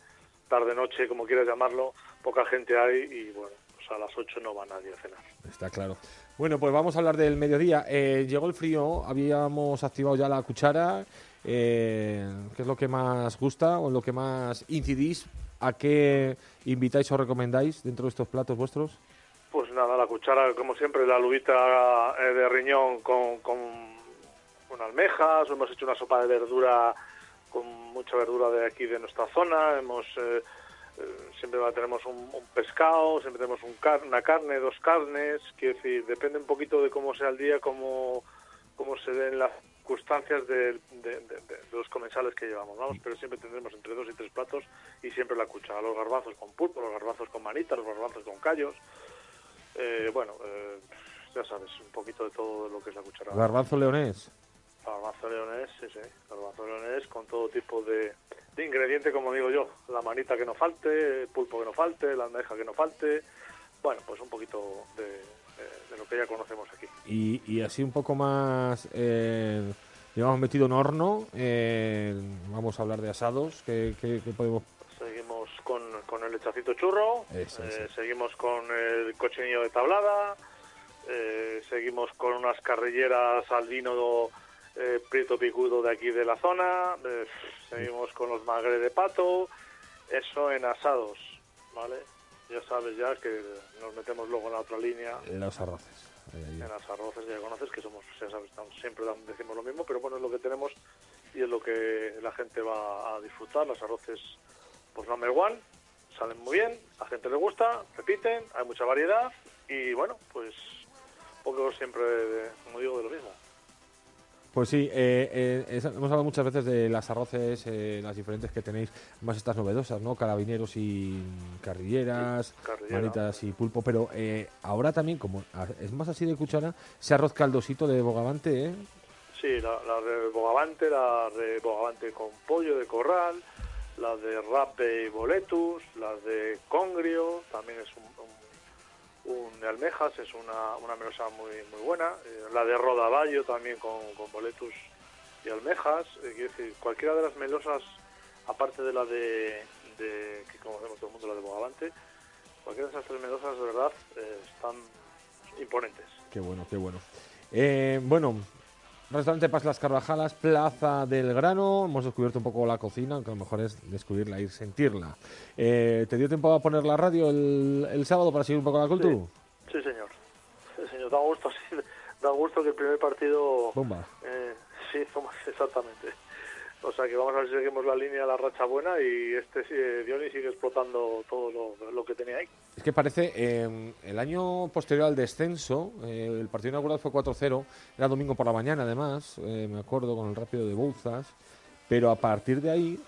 Speaker 12: tarde-noche, como quieras llamarlo, poca gente hay y bueno, pues a las 8 no va nadie a cenar.
Speaker 5: Está claro. Bueno, pues vamos a hablar del mediodía. Eh, llegó el frío, habíamos activado ya la cuchara. Eh, ¿Qué es lo que más gusta o lo que más incidís? ¿A qué invitáis o recomendáis dentro de estos platos vuestros?
Speaker 12: Pues nada, la cuchara, como siempre, la lubita eh, de riñón con, con, con almejas, hemos hecho una sopa de verdura con mucha verdura de aquí de nuestra zona, hemos eh, eh, siempre tenemos un, un pescado, siempre tenemos un car- una carne, dos carnes, quiero decir, depende un poquito de cómo sea el día, cómo, cómo se den las circunstancias de, de- de- de- de los comensales que llevamos, vamos, pero siempre tendremos entre dos y tres platos y siempre la cuchara, los garbanzos con pulpo, los garbanzos con manita, los garbanzos con callos, eh, bueno, eh, ya sabes, un poquito de todo lo que es la cuchara.
Speaker 5: Garbanzo leonés.
Speaker 12: Garbanzo leonés, sí, sí. Garbanzo leonés con todo tipo de, de ingrediente, como digo yo. La manita que no falte, el pulpo que no falte, la almeja que no falte. Bueno, pues un poquito de, de- lo que ya conocemos aquí.
Speaker 5: Y, y así un poco más, eh, llevamos metido en horno. eh, vamos a hablar de asados. ¿Qué, qué- qué podemos
Speaker 12: Seguimos con, con el lechacito churro,
Speaker 5: Eso,
Speaker 12: eh, seguimos con el cochinillo de tablada, eh, seguimos con unas carrilleras al vino eh, prieto picudo de aquí de la zona, seguimos con los magre de pato, eso en asados, ¿vale? Ya sabes ya que nos metemos luego en la otra línea,
Speaker 5: los arroces? Ahí, ahí.
Speaker 12: en las arroces, ya conoces que somos, ya sabes, estamos- siempre decimos lo mismo, pero bueno, es lo que tenemos y es lo que la gente va a disfrutar. Los arroces, pues number one, salen muy bien, a la gente le gusta, repiten, hay mucha variedad y bueno, pues poco siempre, de- como digo, de lo mismo.
Speaker 5: Pues sí, eh, eh, es- hemos hablado muchas veces de las arroces, eh, las diferentes que tenéis, más estas novedosas, ¿no? Carabineros y carrilleras,
Speaker 12: carrillera.
Speaker 5: manitas y pulpo, pero eh, ahora también, como es más así de cuchara, ese arroz caldosito de bogavante, ¿eh?
Speaker 12: Sí, la, la de bogavante, la de bogavante con pollo de corral, la de rape y boletus, la de congrio, también es un, un- un de almejas, es una, una melosa muy muy buena. Eh, la de rodaballo también con, con boletus y almejas. Eh, quiero decir, cualquiera de las melosas, aparte de la de, que conocemos todo el mundo, la de Bogavante, cualquiera de esas tres melosas de verdad eh, están imponentes.
Speaker 5: Qué bueno, qué bueno. Bueno, restaurante Paz Las Carvajalas, Plaza del Grano. Hemos descubierto un poco la cocina, aunque a lo mejor es descubrirla, ir sentirla. Eh, ¿Te dio tiempo a poner la radio el, el sábado para seguir un poco la cultura?
Speaker 12: Sí, señor. Sí, señor. Da gusto, sí, da gusto que el primer partido...
Speaker 5: Bomba.
Speaker 12: Eh, sí, exactamente. O sea que vamos a ver si seguimos la línea, la racha buena y este eh, Diony sigue explotando todo lo, que tenía ahí.
Speaker 5: Es que parece, eh, el año posterior al descenso, eh, el partido inaugural fue 4-0, era domingo por la mañana además, eh, me acuerdo, con el rápido de Bouzas, pero a partir de ahí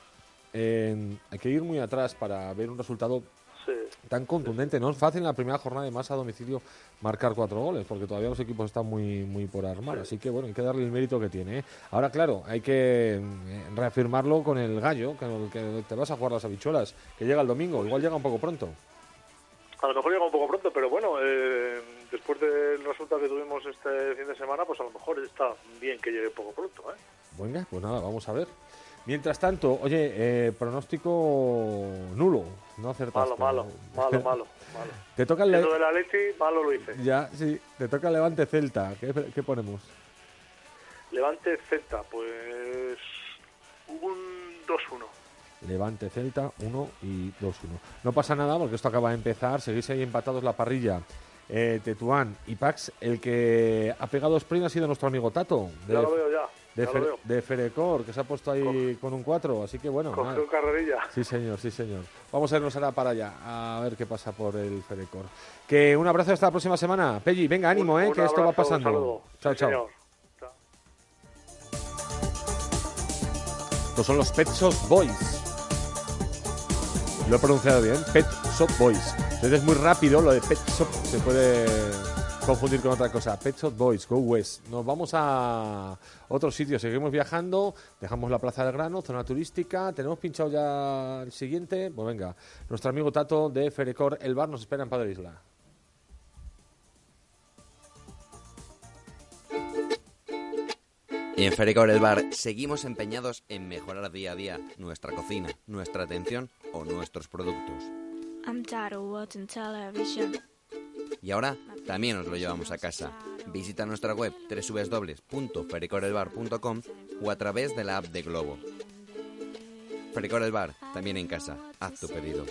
Speaker 5: eh, hay que ir muy atrás para ver un resultado
Speaker 12: Sí.
Speaker 5: tan contundente. No es fácil en la primera jornada, además a domicilio, marcar cuatro goles, porque todavía los equipos están muy, muy por armar. Así que bueno, hay que darle el mérito que tiene. ¿eh? Ahora, claro, hay que eh, reafirmarlo con el gallo, que, que te vas a jugar las habichuelas, que llega el domingo. Igual llega un poco pronto.
Speaker 12: A lo mejor llega un poco pronto, pero bueno, eh, después del resultado que tuvimos este fin de semana, pues a lo mejor está bien que llegue un poco pronto. ¿eh?
Speaker 5: Venga, pues nada, vamos a ver. Mientras tanto, oye, eh, pronóstico nulo, no acertaste.
Speaker 12: Malo, malo, malo, malo, malo.
Speaker 5: Te toca el
Speaker 12: malo lo hice.
Speaker 5: Ya, sí, te toca el Levante Celta. ¿Qué, qué ponemos?
Speaker 12: Levante Z, pues un 2-1.
Speaker 5: Levante Celta 1 y 2-1. No pasa nada porque esto acaba de empezar. Seguís ahí empatados la parrilla. Eh, Tetuán y Pax. El que ha pegado sprint ha sido nuestro amigo Tato.
Speaker 12: Ya lo veo ya,
Speaker 5: De, Fer- de Ferecor, que se ha puesto ahí con un 4. Así que bueno.
Speaker 12: Cogió carrerilla.
Speaker 5: Sí, señor, sí, señor. Vamos a irnos ahora para allá, a ver qué pasa por el Ferecor. Que un abrazo hasta la próxima semana. Pelli, venga, ánimo,
Speaker 12: Un-
Speaker 5: eh,
Speaker 12: un
Speaker 5: que esto va pasando. Chao,
Speaker 12: Sí,
Speaker 5: chao.
Speaker 12: señor.
Speaker 5: Estos son los Pet Shop Boys. Lo he pronunciado bien, Pet Shop Boys. Entonces es muy rápido, lo de Pet Shop se puede confundir con otra cosa. Pet Shop Boys, Go West. Nos vamos a otros sitios, seguimos viajando, dejamos la Plaza del Grano, zona turística, tenemos pinchado ya el siguiente. Pues venga, nuestro amigo Tato de Ferecor El Bar nos espera en Padre Isla.
Speaker 13: En Fericor El Bar seguimos empeñados en mejorar día a día nuestra cocina, nuestra atención o nuestros productos.
Speaker 14: I'm tired of watching television.
Speaker 13: Y ahora también nos lo llevamos a casa. Visita nuestra web www.fericorelbar.com o a través de la app de Globo. Fericor también en casa. Haz tu pedido.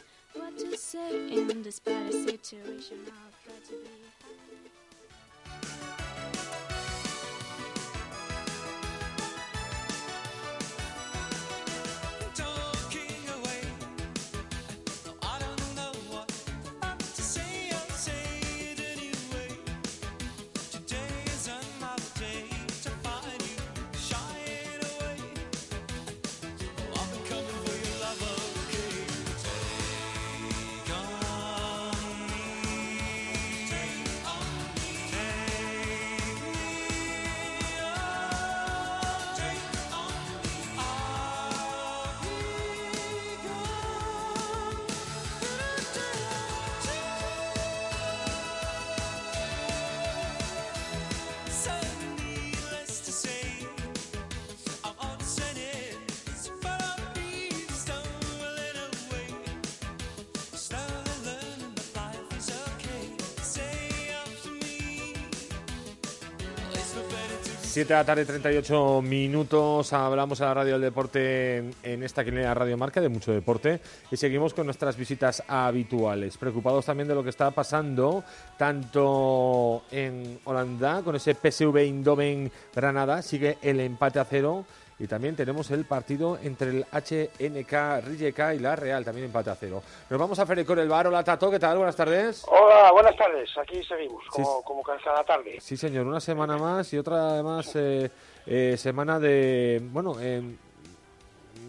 Speaker 5: 7 de la tarde, 38 minutos. Hablamos a la radio del deporte en, esta quinea Radio Marca de mucho deporte y seguimos con nuestras visitas habituales. Preocupados también de lo que está pasando tanto en Holanda con ese PSV Eindhoven Granada, sigue el empate a cero. Y también tenemos el partido entre el HNK Rijeka y la Real, también empate a cero. Nos vamos a Ferecor el Bar. Hola Tato, ¿qué tal? Buenas tardes.
Speaker 15: Hola, buenas tardes. Aquí seguimos, como, como cada tarde.
Speaker 5: Sí, señor, una semana más y otra además eh, eh, semana de, bueno, eh,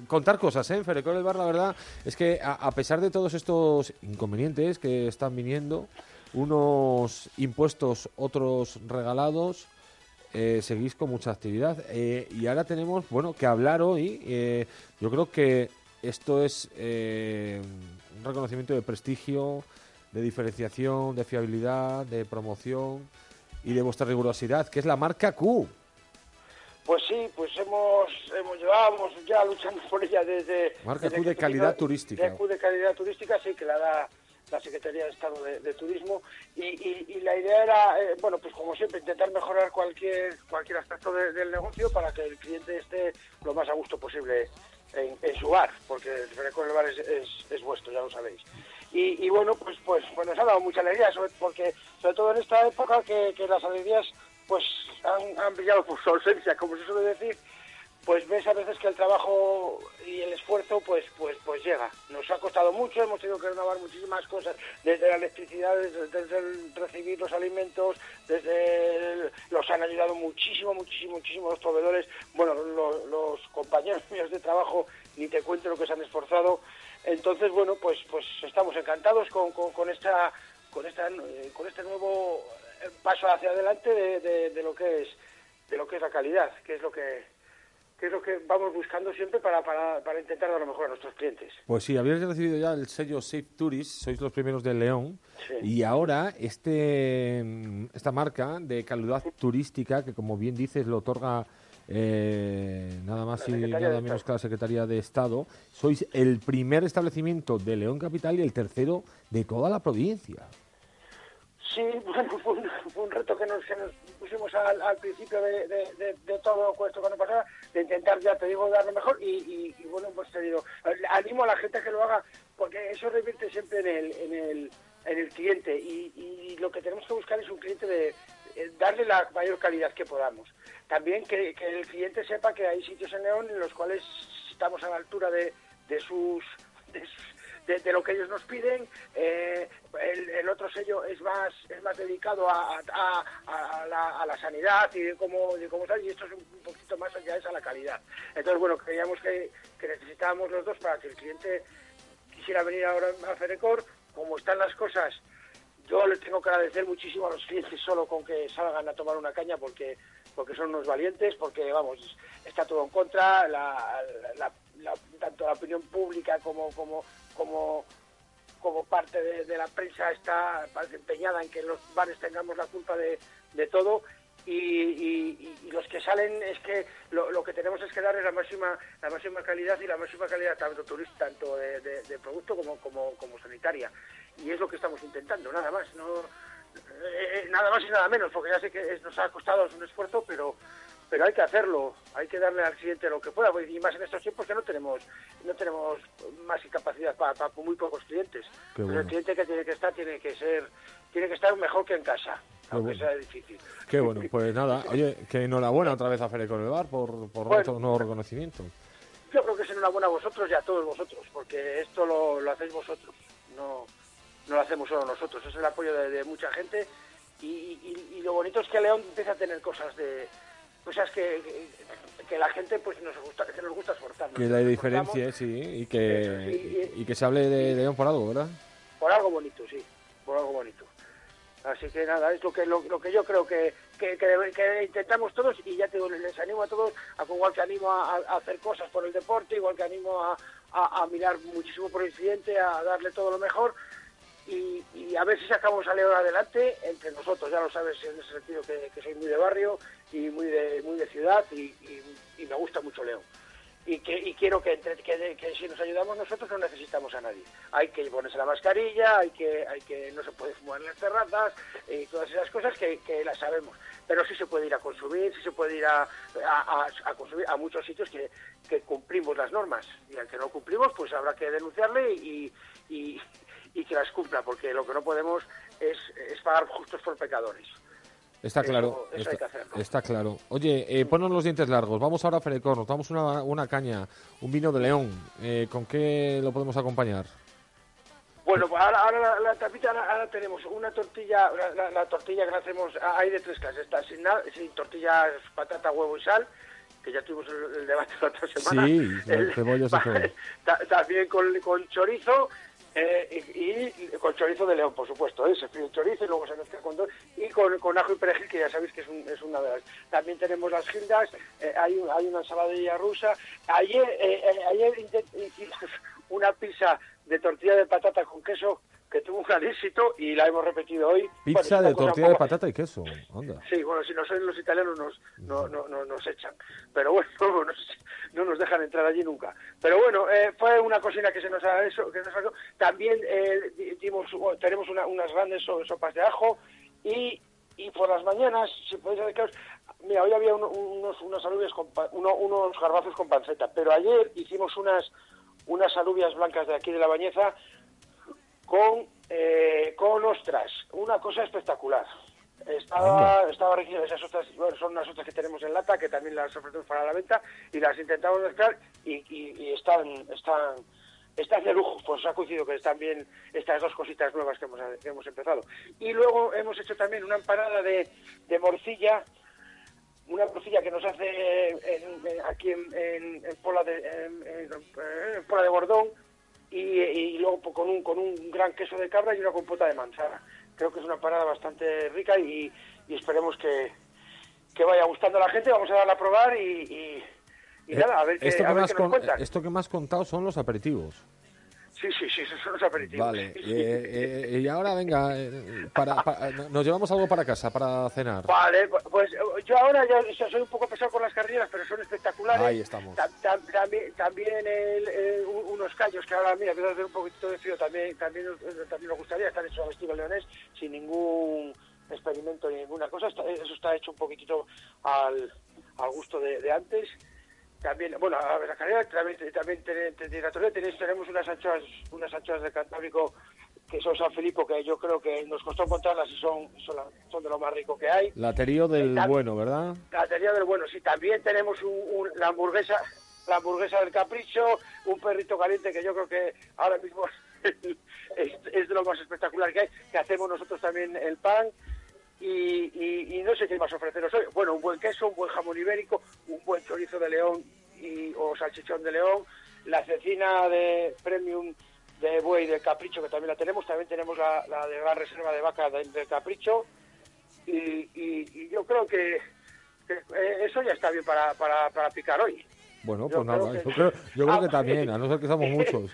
Speaker 5: contar cosas, ¿eh? En Ferecor el Bar, la verdad es que a, a pesar de todos estos inconvenientes que están viniendo, unos impuestos, otros regalados, eh, seguís con mucha actividad. Eh, y ahora tenemos, bueno, que hablar hoy. eh, yo creo que esto es eh, un reconocimiento de prestigio de diferenciación, de fiabilidad, de promoción y de vuestra rigurosidad, que es la marca Q.
Speaker 15: Pues sí, pues hemos, hemos llevábamos ya luchando por ella desde...
Speaker 5: Marca
Speaker 15: desde
Speaker 5: Q de calidad turística.
Speaker 15: de Q de calidad turística, sí, que la da la Secretaría de Estado de, Turismo. Y, la idea era, eh, bueno, pues como siempre, intentar mejorar cualquier cualquier aspecto de- del negocio para que el cliente esté lo más a gusto posible en, su bar, porque el del bar es, es- es vuestro, ya lo sabéis. Y, bueno, pues pues, pues nos ha dado mucha alegría, sobre, porque sobre todo en esta época que, las alegrías pues han brillado por su ausencia, como se suele decir, pues ves a veces que el trabajo y el esfuerzo pues pues pues llega. Nos ha costado mucho, hemos tenido que renovar muchísimas cosas, desde la electricidad, desde, el recibir los alimentos, desde los han ayudado muchísimo, muchísimo, muchísimo los proveedores, bueno, lo- los compañeros míos de trabajo, ni te cuento lo que se han esforzado. Entonces, bueno, pues pues estamos encantados con, con, esta con esta eh, con este nuevo paso hacia adelante de, de- de lo que es de lo que es la calidad, que es lo que que es lo que vamos buscando siempre para, para, para intentar dar lo mejor a nuestros clientes.
Speaker 5: Pues sí, habéis recibido ya el sello Safe Tourist, sois los primeros de León,
Speaker 15: Sí.
Speaker 5: y ahora este esta marca de calidad turística, que como bien dices lo otorga eh, nada más y nada menos que la Secretaría de Estado, sois el primer establecimiento de León Capital y el tercero de toda la provincia.
Speaker 15: Sí, bueno, fue un, reto que nos, que nos pusimos al, al principio de, de- de- de todo esto nos pasaba, de intentar, ya te digo, dar lo mejor y, bueno, pues te digo, animo a la gente a que lo haga porque eso revierte siempre en el, en el, en el cliente y, lo que tenemos que buscar es un cliente de eh, darle la mayor calidad que podamos. También que, que el cliente sepa que hay sitios en León en los cuales estamos a la altura de, de sus... de sus- de, lo que ellos nos piden. Eh, el, el otro sello es más es más dedicado a, a- la, a la sanidad y de cómo, de cómo tal, y esto es un poquito más allá, es a la calidad. Entonces, bueno, creíamos que, que necesitábamos los dos para que el cliente quisiera venir ahora a Ferecor. Como están las cosas, yo les tengo que agradecer muchísimo a los clientes solo con que salgan a tomar una caña porque porque son unos valientes, porque vamos, está todo en contra, la, la- la- tanto la opinión pública como como como como parte de, la prensa está empeñada en que los bares tengamos la culpa de, de todo. Y, los que salen es que lo, que tenemos es que darles la máxima la máxima calidad y la máxima calidad tanto turista tanto de, producto como, como como sanitaria. Y es lo que estamos intentando nada más no eh, nada más y nada menos porque ya sé que nos ha costado un esfuerzo pero pero hay que hacerlo, hay que darle al cliente lo que pueda, y más en estos tiempos que no tenemos no tenemos más capacidad para, para muy pocos clientes. Pero
Speaker 5: bueno.
Speaker 15: el cliente que tiene que estar tiene que ser tiene que estar mejor que en casa, aunque
Speaker 5: bueno.
Speaker 15: sea difícil.
Speaker 5: Qué bueno, pues nada, oye, que enhorabuena otra vez a del Bar por, por
Speaker 15: Bueno.
Speaker 5: otro nuevo reconocimiento.
Speaker 15: Yo creo que es enhorabuena a vosotros y a todos vosotros, porque esto lo, lo hacéis vosotros, no, no lo hacemos solo nosotros, es el apoyo de, de mucha gente y, y- y lo bonito es que León empieza a tener cosas de cosas que, que, la gente pues nos gusta que nos gusta esforzarnos.
Speaker 5: Que la diferencia, sí, y que, y, y que se hable de León por algo, ¿verdad?
Speaker 15: por algo bonito, sí, por algo bonito. Así que nada, es lo que lo, lo que yo creo que, que, que debe- que intentamos todos y ya te digo, les animo a todos, a, igual que animo a, a hacer cosas por el deporte, igual que animo a, a- a mirar muchísimo por el cliente, a darle todo lo mejor y, y a ver si sacamos a León adelante entre nosotros, ya lo sabes en ese sentido que, soy muy de barrio y muy de, muy de ciudad y, me gusta mucho León. Y, que, y quiero que, entre- que, si nos ayudamos nosotros no necesitamos a nadie. Hay que ponerse la mascarilla, hay que, hay que no se puede fumar en las terrazas y todas esas cosas que, las sabemos. Pero sí se puede ir a consumir, sí se puede ir a, a, consumir a muchos sitios que, que cumplimos las normas. Y al que no cumplimos, pues habrá que denunciarle y, y que las cumpla, porque lo que no podemos es, es pagar justos por pecadores.
Speaker 5: Está
Speaker 15: Eso-
Speaker 5: claro,
Speaker 15: eso hay
Speaker 5: está, está claro. Oye, eh, ponnos los dientes largos. Vamos ahora a Ferecor, nos damos una, una caña, un vino de León. Eh, ¿Con qué lo podemos acompañar?
Speaker 15: Bueno, pues ahora, ahora la, la tapita, ahora, ahora tenemos una tortilla, la, la- la tortilla que la hacemos, ah, hay de tres clases, está sin, nada, sin tortillas, patata, huevo y sal, que ya tuvimos el, el debate la otra semana.
Speaker 5: Sí,
Speaker 15: El- ta- también con, con chorizo eh, y, y con chorizo de león, por supuesto, ¿eh? se fríe el chorizo y luego se mezcla con dos, y con, con ajo y perejil, que ya sabéis que es, un- es una de las... También tenemos las gildas, eh, hay, un- hay una ensaladilla rusa. Ayer, eh, eh, ayer hicimos una pizza de tortilla de patata con queso que tuvo un gran éxito y la hemos repetido hoy. Bueno,
Speaker 5: Pizza
Speaker 15: una
Speaker 5: de tortilla de patata y queso. Anda.
Speaker 15: Sí, bueno, si no son los italianos nos, no, no, no- nos echan. Pero bueno, no nos, no nos dejan entrar allí nunca. Pero bueno, eh, fue una cocina que se nos ha eso, que nos salió. También eh, di- dimos, bueno, tenemos una- unas grandes so- sopas de ajo y, y por las mañanas, si podéis acercaros, mira, hoy había uno- unos, unas alubias con uno- unos garbanzos con panceta, pero ayer hicimos unas, unas alubias blancas de aquí de la bañeza con, eh, con ostras, una cosa espectacular. Estaba, estaba. Esas ostras bueno, son unas ostras que tenemos en lata, que también las ofrecemos para la venta, y las intentamos mezclar y, y- y están, están, están de lujo. Pues ha coincidido que están bien estas dos cositas nuevas que hemos, que hemos empezado. Y luego hemos hecho también una empanada de, de morcilla, una morcilla que nos hace eh, en- en- aquí en, en, Pola de, en Pola de Bordón, y, y luego pues, con un, con un gran queso de cabra y una compota de manzana. Creo que es una parada bastante rica y, y esperemos que, que vaya gustando a la gente. Vamos a darla a probar y, y- y
Speaker 5: Eh,
Speaker 15: nada, a ver qué,
Speaker 5: esto, que
Speaker 15: ver qué nos
Speaker 5: con-
Speaker 15: cuentan.
Speaker 5: esto que me has contado son los aperitivos.
Speaker 15: Sí, sí, sí, esos son los aperitivos.
Speaker 5: Vale. eh, eh, y ahora, venga, eh, para, pa- nos llevamos algo para casa, para cenar.
Speaker 15: Vale, pues yo ahora ya soy un poco pesado con las carreras, pero son espectaculares.
Speaker 5: Ahí estamos.
Speaker 15: Ta- ta- también también el, eh, un- unos callos que ahora, mira, empieza a hacer un poquito de frío, también también, también nos gustaría estar hechos al estilo leonés, sin ningún experimento ni ninguna cosa. Eso está hecho un poquitito al, al gusto de, de antes. También, bueno, a ver, la carrera también, también ten- ten- ten- ten- tenéis- tenemos unas anchoas, unas anchoas de Cantábrico que son San Filipo, que yo creo que nos costó encontrarlas y son, son, la- son de lo más rico que hay.
Speaker 5: Laterío del
Speaker 15: Tam-
Speaker 5: bueno, ¿verdad?
Speaker 15: La teoría del bueno, sí, también tenemos un- un- la hamburguesa la hamburguesa del capricho, un perrito caliente que yo creo que ahora mismo es, es de lo más espectacular que hay, que hacemos nosotros también el pan y, y- no sé qué más ofreceros hoy. Bueno, un buen queso, un buen jamón ibérico, un buen chorizo de león y, o salchichón de león, la cecina de premium de buey del capricho que también la tenemos, también tenemos la, de gran reserva de vaca del, capricho y, y- yo creo que, eh, eso ya está bien para picar hoy.
Speaker 5: Bueno,
Speaker 15: Yo
Speaker 5: pues nada,
Speaker 15: creo que-
Speaker 5: yo creo, yo creo
Speaker 15: Ah,
Speaker 5: que también, a no ser que somos muchos.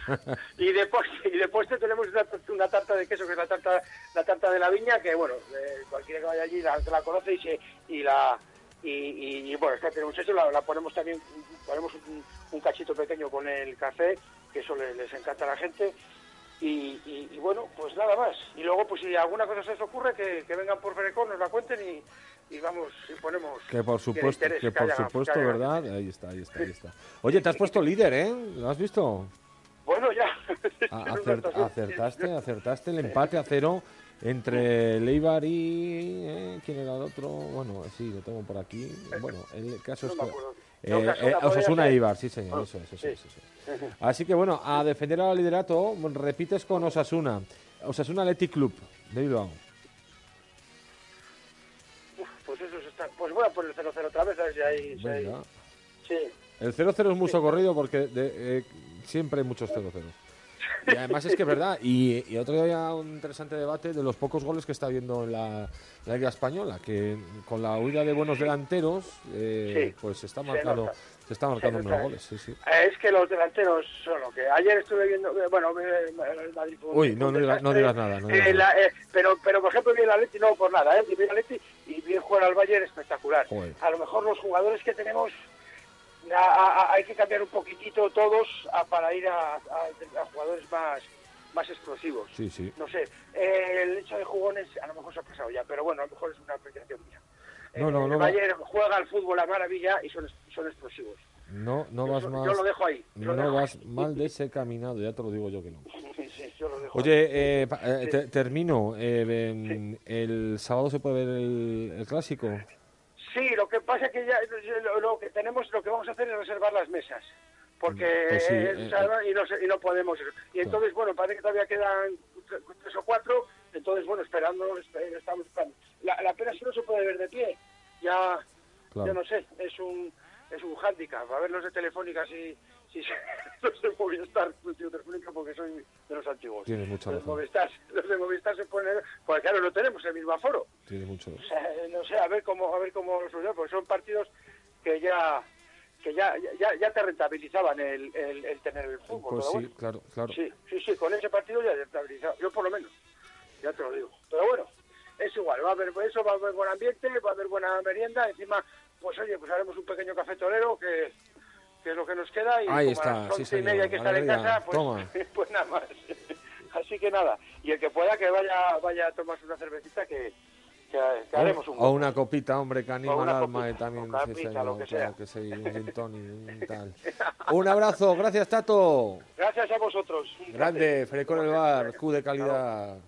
Speaker 15: Y de postre, y de postre tenemos una, una tarta de queso, que es la tarta, la tarta de la viña, que bueno, eh, cualquiera que vaya allí la, la conoce y, se, y la... Y, y- y, bueno, esta tenemos eso, la, la ponemos también, ponemos un, un cachito pequeño con el café, que eso le- les, encanta a la gente. Y, y- y bueno, pues nada más. Y luego, pues si alguna cosa se les ocurre, que, que vengan por Ferecón, nos la cuenten y, y vamos, y ponemos...
Speaker 5: Que por supuesto, que por
Speaker 15: haya-
Speaker 5: supuesto,
Speaker 15: haya-
Speaker 5: ¿verdad? Ahí está, ahí está, ahí está. Oye, te has puesto líder, ¿eh? ¿Lo has visto?
Speaker 15: Bueno, ya.
Speaker 5: Acertaste, acertaste el empate a cero entre Leibar y... ¿eh? ¿Quién era el otro? Bueno, sí, lo tengo por aquí. Bueno, el caso
Speaker 15: No
Speaker 5: es que... eh,
Speaker 15: No,
Speaker 5: eh,
Speaker 15: Osasuna podría
Speaker 5: Osasuna
Speaker 15: ser.
Speaker 5: e Eibar, sí señor,
Speaker 15: Ah,
Speaker 5: eso es, eso
Speaker 15: sí.
Speaker 5: es, eso es. Así que bueno, a defender al liderato, repites con Osasuna. Osasuna Athletic Club de Bilbao.
Speaker 15: Voy a poner el 0-0 otra vez, a ver si hay... si hay-. Sí.
Speaker 5: El 0-0 es muy socorrido porque de- eh, siempre hay muchos 0-0. Y además es que es verdad. Y, y otro día había un interesante debate de los pocos goles que está habiendo en la, la Liga Española, que con la huida de buenos delanteros, eh,
Speaker 15: Sí,
Speaker 5: pues se está
Speaker 15: se
Speaker 5: se está marcando
Speaker 15: nota.
Speaker 5: goles. Sí, sí.
Speaker 15: Es que los delanteros son lo que... Ayer estuve viendo... eh, Bueno, eh, el Madrid
Speaker 5: Uy, no, digas, no
Speaker 15: desastre.
Speaker 5: digas nada. No digas
Speaker 15: Eh,
Speaker 5: nada.
Speaker 15: la- eh, pero, pero, por ejemplo, vi el Atleti, no por nada, ¿eh? Vi el Atleti y vi jugar al Bayern espectacular. A lo mejor los jugadores que tenemos a- a- a- hay que cambiar un poquitito todos a- para ir a, jugadores más, más explosivos.
Speaker 5: Sí, sí.
Speaker 15: No sé, eh, el hecho de jugones a lo mejor se ha pasado ya, pero bueno, a lo mejor es una apreciación mía.
Speaker 5: No, no,
Speaker 15: el
Speaker 5: no,
Speaker 15: Bayern juega al fútbol a maravilla y son, son explosivos.
Speaker 5: No, no
Speaker 15: Yo
Speaker 5: vas
Speaker 15: so-
Speaker 5: más.
Speaker 15: yo lo dejo ahí, lo
Speaker 5: No
Speaker 15: dejo
Speaker 5: vas
Speaker 15: ahí.
Speaker 5: mal de ese caminado, ya te lo digo yo que no.
Speaker 15: Sí, sí, yo lo dejo.
Speaker 5: Oye, eh, eh,
Speaker 15: Sí.
Speaker 5: te- termino. eh, em, ¿El sábado se puede ver el, el clásico?
Speaker 15: Sí, lo que pasa es que ya lo, lo que tenemos, lo que vamos a hacer es reservar las mesas, porque
Speaker 5: Pues sí,
Speaker 15: es
Speaker 5: eh,
Speaker 15: sábado y no y no podemos. Y entonces bueno, parece que todavía quedan tre- tres o cuatro, entonces bueno, esperando, espe- estamos esperando. La, la pena es que no se puede ver de pie, ya,
Speaker 5: Claro.
Speaker 15: yo no sé, es un es un hándicap. A ver los de Telefónica si si los de Movistar, los de Telefónica porque soy de los antiguos.
Speaker 5: Tienes mucha
Speaker 15: Los. Movistar, los de Movistar se ponen, pues claro, no tenemos el mismo aforo.
Speaker 5: Tiene mucho.
Speaker 15: O sea, no sé, a ver cómo, a ver cómo lo sucede, porque son partidos que ya que ya, ya, ya te rentabilizaban el, el, el tener el fútbol.
Speaker 5: Pues sí,
Speaker 15: bueno,
Speaker 5: claro, claro.
Speaker 15: sí, sí, sí, con ese partido ya rentabilizaba, yo por lo menos, ya te lo digo. Pero bueno, es igual, va a haber eso, va a haber buen ambiente, va a haber buena merienda, encima, pues oye, pues haremos un pequeño café torero que, que es lo que nos queda y
Speaker 5: Ahí está,
Speaker 15: a las
Speaker 5: sí,
Speaker 15: once y media hay que
Speaker 5: señor.
Speaker 15: estar en casa, pues,
Speaker 5: toma.
Speaker 15: pues nada más. Así que nada, y el que pueda que vaya vaya a tomarse una cervecita que, que, que haremos un
Speaker 5: O una copita, hombre, que anima el alma y también, señor, un abrazo, gracias, Tato.
Speaker 15: Gracias a vosotros.
Speaker 5: Grande, Frecor el bar, Q de calidad.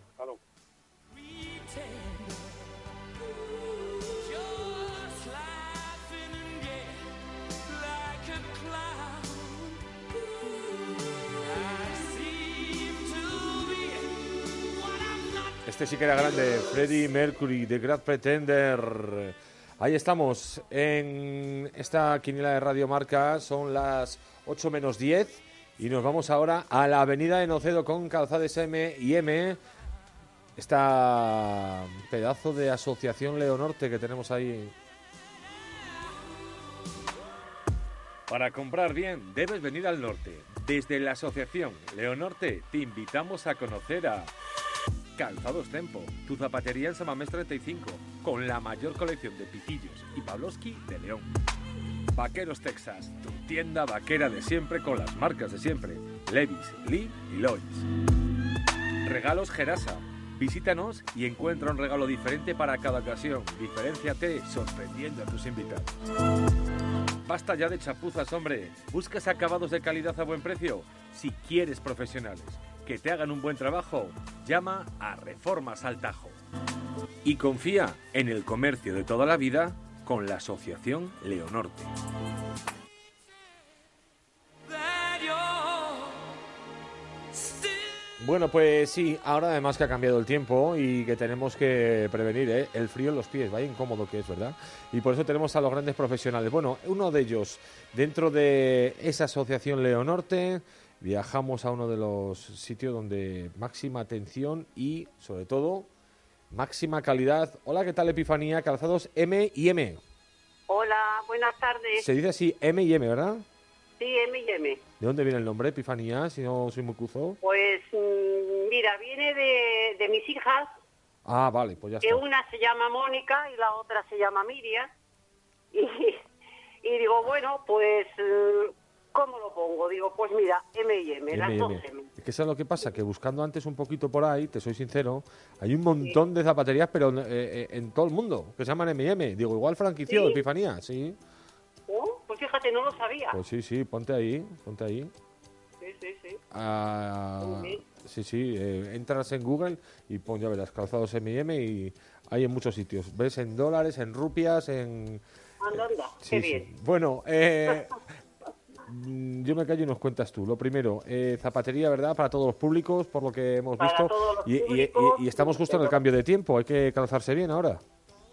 Speaker 5: Este sí que era grande, Freddie Mercury, The Great Pretender. Ahí estamos, en esta quiniela de Radio Marca, son las 8 menos 10 y nos vamos ahora a la avenida de Nocedo con Calzades M y M. Esta pedazo de asociación Leonorte que tenemos ahí. Para comprar bien, debes venir al norte. Desde la asociación Leonorte te invitamos a conocer a Calzados Tempo, tu zapatería en Samamés 35, con la mayor colección de pitillos y Pavlovsky de León. Vaqueros Texas, tu tienda vaquera de siempre con las marcas de siempre, Levis, Lee y Lloyds. Regalos Gerasa. Visítanos y encuentra un regalo diferente para cada ocasión. Diferenciate sorprendiendo a tus invitados. Basta ya de chapuzas, hombre. ¿Buscas acabados de calidad a buen precio? Si quieres profesionales que te hagan un buen trabajo, llama a Reformas al Tajo. Y confía en el comercio de toda la vida con la Asociación Leonorte. Bueno, pues sí, ahora además que ha cambiado el tiempo y que tenemos que prevenir ¿eh? el frío en los pies, vaya incómodo que es, ¿verdad? Y por eso tenemos a los grandes profesionales. Bueno, uno de ellos, dentro de esa asociación Leonorte, viajamos a uno de los sitios donde máxima atención y, sobre todo, máxima calidad. Hola, ¿qué tal Epifanía? Calzados M y M.
Speaker 16: Hola, buenas tardes.
Speaker 5: Se dice así M y M, ¿verdad?
Speaker 16: Sí, M y M.
Speaker 5: ¿De dónde viene el nombre, Epifanía? Si no soy muy cuzo.
Speaker 16: Pues mm, mira, viene de, de mis hijas,
Speaker 5: Ah, vale, pues ya
Speaker 16: que
Speaker 5: está.
Speaker 16: una se llama Mónica y la otra se llama Miriam. Y, y digo, bueno, pues, mm, ¿cómo lo pongo? Digo, pues mira, M y M, las dos
Speaker 5: M. Es que eso es lo que pasa, que buscando antes un poquito por ahí, te soy sincero, hay un montón de zapaterías, pero eh, eh, en todo el mundo, que se llaman M&M. Digo, igual franquició,
Speaker 16: ¿Sí?
Speaker 5: Epifanía, sí.
Speaker 16: Oh, pues fíjate, no lo sabía.
Speaker 5: Pues sí, sí, ponte ahí, ponte ahí.
Speaker 16: Sí, sí, sí.
Speaker 5: Ah, sí, sí, eh, entras en Google y pon, ya verás, calzados M&M y hay en muchos sitios. Ves en dólares, en rupias, en...
Speaker 16: Anda, anda,
Speaker 5: Sí,
Speaker 16: qué
Speaker 5: sí.
Speaker 16: bien.
Speaker 5: Bueno, eh, mm, yo me callo y nos cuentas tú. Lo primero, eh, zapatería, ¿verdad? Para todos los públicos, por lo que hemos
Speaker 16: Para
Speaker 5: visto. y, estamos justo en el cambio de tiempo. Hay que calzarse bien ahora.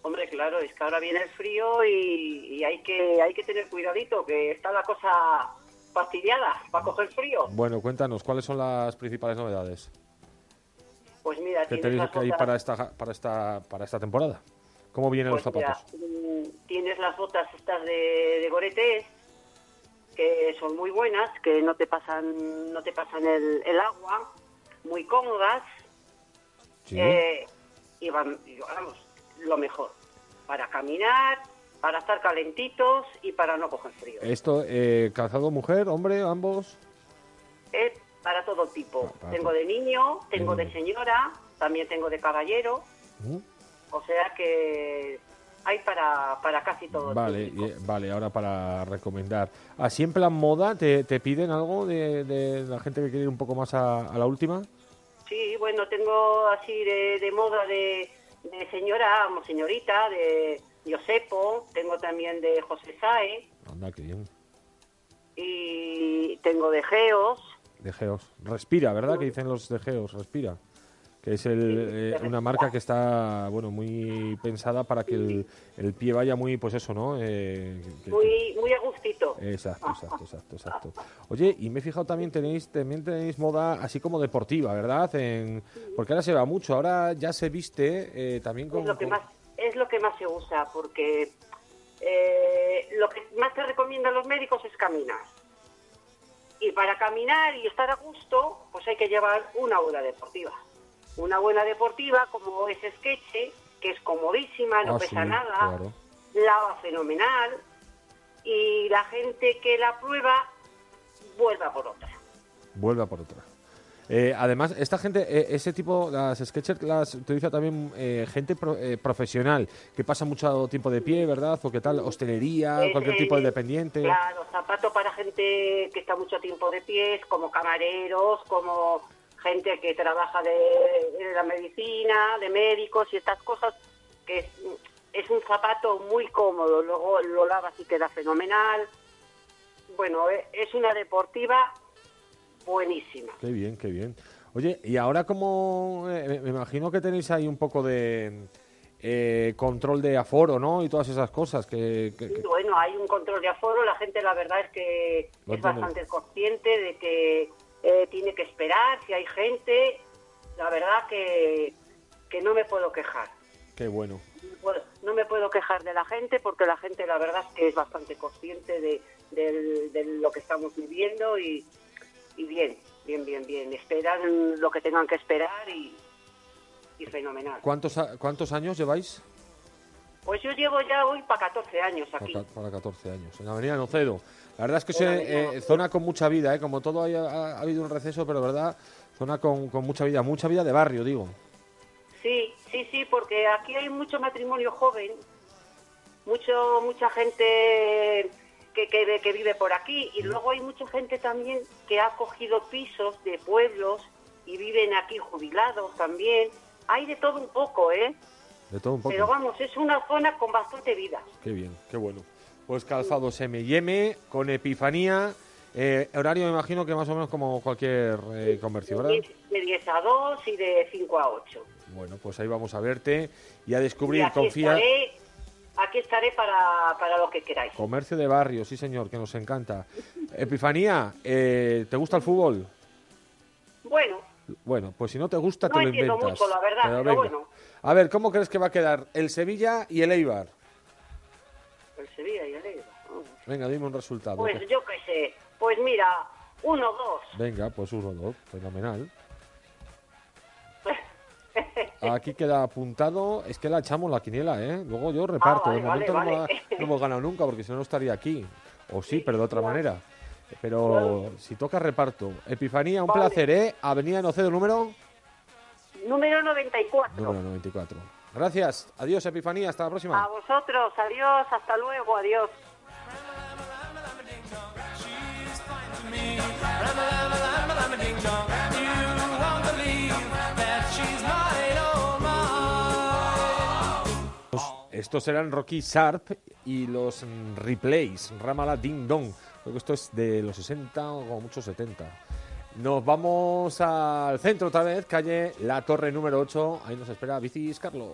Speaker 16: Hombre, claro, es que ahora viene el frío y, hay que hay que tener cuidadito, que está la cosa fastidiada para coger frío.
Speaker 5: Bueno, cuéntanos, ¿cuáles son las principales novedades
Speaker 16: Pues mira, tienes
Speaker 5: tenéis que hay para esta, para esta, para esta temporada? ¿Cómo vienen
Speaker 16: pues
Speaker 5: los
Speaker 16: mira,
Speaker 5: zapatos?
Speaker 16: mm, tienes las botas estas de, de Goretes, que son muy buenas, que no te pasan no te pasan el, el agua, muy cómodas,
Speaker 5: Sí.
Speaker 16: eh, y van, vamos, lo mejor, para caminar, para estar calentitos y para no coger frío.
Speaker 5: Esto, eh, calzado mujer, hombre, ambos.
Speaker 16: Es para todo tipo.
Speaker 5: para
Speaker 16: tengo de niño, tengo de señora, también tengo de caballero,
Speaker 5: Mm,
Speaker 16: o sea que hay para, para casi todo.
Speaker 5: Vale, vale, ahora para recomendar. Así en plan moda, ¿te, te piden algo de, de la gente que quiere ir un poco más a, a la última?
Speaker 16: Sí, bueno, tengo así de, de moda de, de señora, señorita, de Josepo, tengo también de José Sae
Speaker 5: Anda, qué bien.
Speaker 16: y tengo de Geos.
Speaker 5: De Geos. Respira, ¿verdad? Que dicen los de Geos, respira. Que es el, eh, una marca que está, bueno, muy pensada para que el, el pie vaya muy, pues eso, ¿no? Eh, que-
Speaker 16: Muy, muy a gustito.
Speaker 5: Exacto, exacto, exacto, exacto. Oye, y me he fijado también tenéis también tenéis moda así como deportiva, ¿verdad? En, porque ahora se va mucho, ahora ya se viste eh, también con,
Speaker 16: Es lo que
Speaker 5: con-
Speaker 16: más es lo que más se usa porque eh, lo que más te recomiendan los médicos es caminar. Y para caminar y estar a gusto, pues hay que llevar una buena deportiva. Una buena deportiva como es Sketch, que es comodísima, no
Speaker 5: Ah,
Speaker 16: pesa
Speaker 5: sí,
Speaker 16: nada,
Speaker 5: claro.
Speaker 16: lava fenomenal y la gente que la prueba vuelve a por otra.
Speaker 5: Vuelve a por otra. Eh, además, esta gente, eh, ese tipo, las Skechers las utiliza también eh, gente pro- eh, profesional, que pasa mucho tiempo de pie, ¿verdad? O qué tal, hostelería,
Speaker 16: Es,
Speaker 5: cualquier tipo de dependiente.
Speaker 16: Claro, zapatos para gente que está mucho tiempo de pies, como camareros, como gente que trabaja de, de la medicina, de médicos y estas cosas, que es, es un zapato muy cómodo, luego lo lavas y queda fenomenal. Bueno, eh, es una deportiva buenísima.
Speaker 5: Qué bien, qué bien. Oye, y ahora como me me imagino que tenéis ahí un poco de eh, control de aforo, ¿no? Y todas esas cosas que... que- que-
Speaker 16: Bueno, hay un control de aforo, la gente la verdad es que es bastante consciente de que eh, tiene que esperar, si hay gente, la verdad que, que no me puedo quejar.
Speaker 5: Qué bueno.
Speaker 16: No me puedo- No me puedo quejar de la gente porque la gente la verdad es que es bastante consciente de, de lo que estamos viviendo y, y bien, bien, bien, bien. Esperan lo que tengan que esperar y, y fenomenal.
Speaker 5: ¿Cuántos, ¿Cuántos años lleváis?
Speaker 16: Pues yo llevo ya hoy para 14 años
Speaker 5: Para,
Speaker 16: aquí.
Speaker 5: ca- para 14 años. En Avenida Nocedo. La verdad es que es eh, zona con mucha vida, ¿eh? Como todo haya- ha, ha habido un receso, pero verdad, zona con, con mucha vida. Mucha vida de barrio, digo.
Speaker 16: Sí, sí, sí, porque aquí hay mucho matrimonio joven, mucho mucha gente que, que, que vive por aquí y luego hay mucha gente también que ha cogido pisos de pueblos y viven aquí jubilados también. Hay de todo un poco, ¿eh?
Speaker 5: De todo un poco.
Speaker 16: Pero vamos, es una zona con bastante vida.
Speaker 5: Qué bien, qué bueno. Pues calzados M&M con Epifanía. eh, horario me imagino que más o menos como cualquier eh, comercio, ¿verdad?
Speaker 16: De 10 a 2 y de 5 a 8.
Speaker 5: Bueno, pues ahí vamos a verte y a
Speaker 16: Y
Speaker 5: descubrir,
Speaker 16: aquí
Speaker 5: confía.
Speaker 16: estaré, aquí estaré para, para lo que queráis.
Speaker 5: Comercio de barrio, sí señor, que nos encanta. Epifanía, eh, ¿te gusta el fútbol?
Speaker 16: Bueno,
Speaker 5: Bueno, pues si no te gusta,
Speaker 16: No
Speaker 5: te lo inventas.
Speaker 16: mucho, la verdad, pero
Speaker 5: venga.
Speaker 16: bueno.
Speaker 5: A ver, ¿cómo crees que va a quedar el Sevilla y el Eibar?
Speaker 16: El Sevilla y el Eibar.
Speaker 5: Venga, dime un resultado.
Speaker 16: Pues yo qué sé. Pues mira, 1-2.
Speaker 5: Venga, pues uno, dos, fenomenal. Aquí queda apuntado, es que la echamos la quiniela, ¿eh? Luego yo reparto,
Speaker 16: Ah, vale,
Speaker 5: de momento
Speaker 16: vale,
Speaker 5: no,
Speaker 16: vale.
Speaker 5: hemos- no hemos ganado nunca porque si no no estaría aquí. O sí, pero de otra manera. Pero si toca reparto. Epifanía, un placer, ¿eh? Avenida Nocedo, número,
Speaker 16: Número 94.
Speaker 5: número 94. Gracias, adiós Epifanía, hasta la próxima.
Speaker 16: A vosotros, adiós, hasta luego, adiós.
Speaker 5: Estos eran Rocky Sharp y los replays, Ramala Ding Dong. Creo que esto es de los 60 o como mucho 70. Nos vamos al centro otra vez, calle La Torre número 8. Ahí nos espera Bicis Carlos.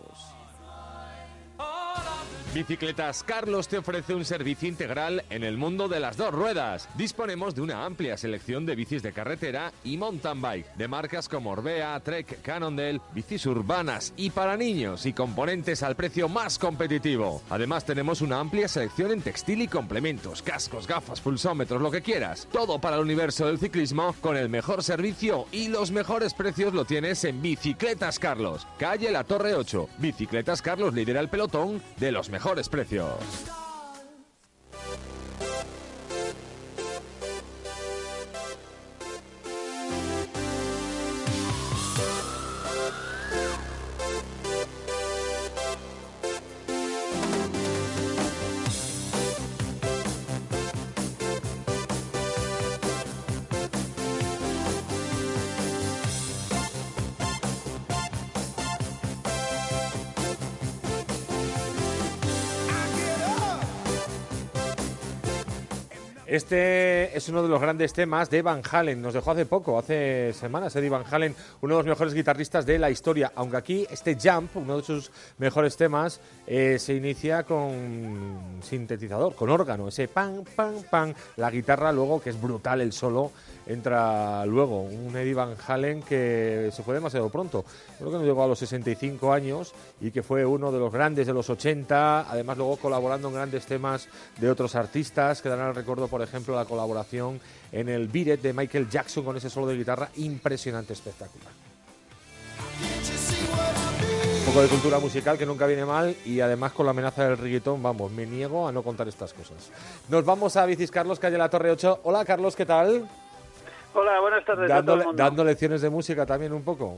Speaker 4: Bicicletas Carlos te ofrece un servicio integral en el mundo de las dos ruedas. Disponemos de una amplia selección de bicis de carretera y mountain bike, de marcas como Orbea, Trek, Cannondale, bicis urbanas y para niños y componentes al precio más competitivo. Además tenemos una amplia selección en textil y complementos, cascos, gafas, pulsómetros, lo que quieras. Todo para el universo del ciclismo con el mejor servicio y los mejores precios lo tienes en Bicicletas Carlos, calle La Torre 8. Bicicletas Carlos lidera el pelotón de los mejores precios.
Speaker 5: Este es uno de los grandes temas de Van Halen. Nos dejó hace poco, hace semanas, Eddie Van Halen, uno de los mejores guitarristas de la historia. Aunque aquí este Jump, uno de sus mejores temas, eh, se inicia con sintetizador, con órgano. Ese pan, pan, pan. La guitarra luego, que es brutal el solo, entra luego un Eddie Van Halen que se fue demasiado pronto. Creo que no llegó a los 65 años y que fue uno de los grandes de los 80, además luego colaborando en grandes temas de otros artistas, que darán al recuerdo, por ejemplo, la colaboración en el Beat It de Michael Jackson con ese solo de guitarra impresionante, espectacular. Un poco de cultura musical que nunca viene mal y además con la amenaza del reggaetón, vamos, me niego a no contar estas cosas. Nos vamos a Bicis Carlos, calle La Torre 8. Hola Carlos, ¿qué tal?
Speaker 17: Hola, buenas tardes a
Speaker 5: Dando,
Speaker 17: todo el mundo.
Speaker 5: dando lecciones de música también un poco.